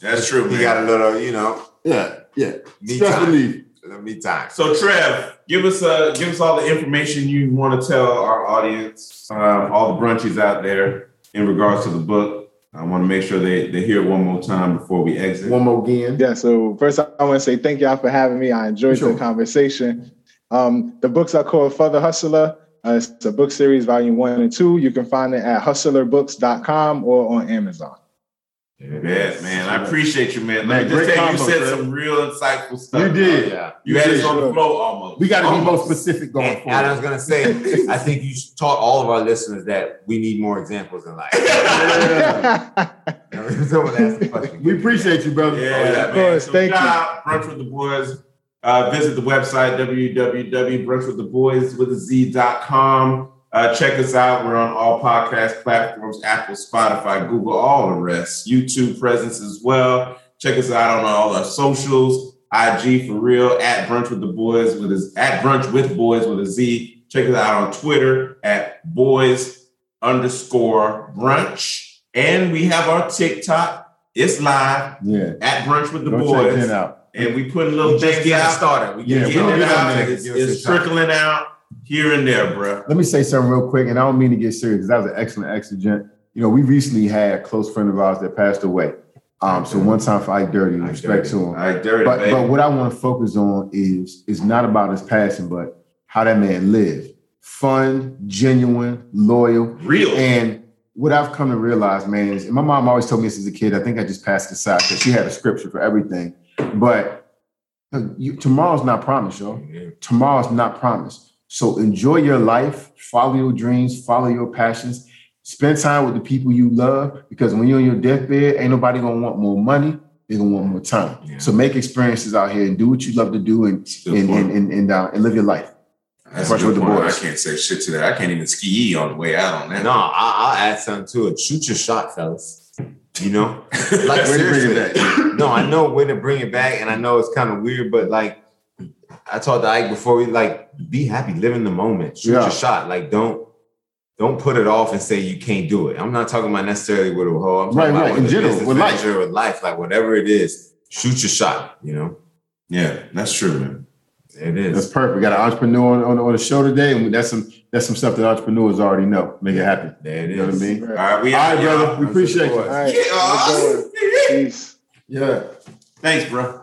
That's true, We got a little, you know, yeah, yeah. me Stress time. relief. Little Me time. So Trev, give us uh give us all the information you want to tell our audience, um, all the brunchies out there in regards to the book. I want to make sure they, they hear it one more time before we exit. One more again. Yeah, so first I want to say thank y'all for having me. I enjoyed Sure. the conversation. Um, the books are called For the Hustler. Uh, it's a book series, volume one and two. You can find it at hustlerbooks.com or on Amazon. Yeah, man. I appreciate you, man. Let Man, me just great tell you, you said Trev. some real insightful stuff. You did. Yeah. You had You us on the flow almost. We got to be more specific going And, and I was gonna say, I think you taught all of our listeners that we need more examples in life. Someone asked the question. We appreciate you, brother. Yeah, Oh, yeah. man. Of course, So thank you. out Brunch with the Boys. Uh, visit the website www.brunchwiththeboys.com. Uh, check us out. We're on all podcast platforms: Apple, Spotify, Google, all the rest. YouTube presence as well. Check us out on all our socials. IG for real at brunch with the boys with his at brunch with boys with a Z. Check us out on Twitter at boys underscore brunch. And we have our TikTok. It's live Yeah. at brunch with the Go check boys. it out. And we put a little We just getting out. started. We Yeah, getting Getting it out. there. It's, Give it's a time. trickling out here and there, bro. Let me say something real quick, and I don't mean to get serious because that was an excellent exigent. You know, we recently had a close friend of ours that passed away. Um, so one time for Ike Dirty, Ike respect Dirty. to him. Right, dirty But baby. but what I want to focus on is is not about his passing, but how that man lived. Fun, genuine, loyal, Real. and what I've come to realize, man, is and my mom always told me this as a kid. I think I just passed it aside because she had a scripture for everything. But uh, you, tomorrow's not promised, yo. Yeah. Tomorrow's not promised. So enjoy your life, follow your dreams, follow your passions, spend time with the people you love. Because when you're on your deathbed, ain't nobody gonna want more money. They're gonna want more time. Yeah. So make experiences out here and do what you love to do and and and and, and, uh, and live your life. That's Brunch a with good the point. boys. I can't say shit to that. I can't even ski on the way out on that. No, I, I'll add something to it. Shoot your shot, fellas. You know, like Way to bring it seriously. No, I know when to bring it back, and I know it's kind of weird, but like I talked to Ike before. We like be happy, live in the moment, shoot Yeah. your shot. Like don't don't put it off and say you can't do it. I'm not talking about necessarily with a hoe. I'm talking Right, about right, with in general, with life. with life, like whatever it is. Shoot your shot. You know, Yeah, that's true, man. It is. That's perfect. We got an entrepreneur on, on, on the show today, and that's some that's some stuff that entrepreneurs already know. Make it happen. There it You know what I is. mean? All right, we All out, right, y'all. brother. We appreciate you. All right. Yeah. have a good one. Peace. Yeah. Thanks, bro.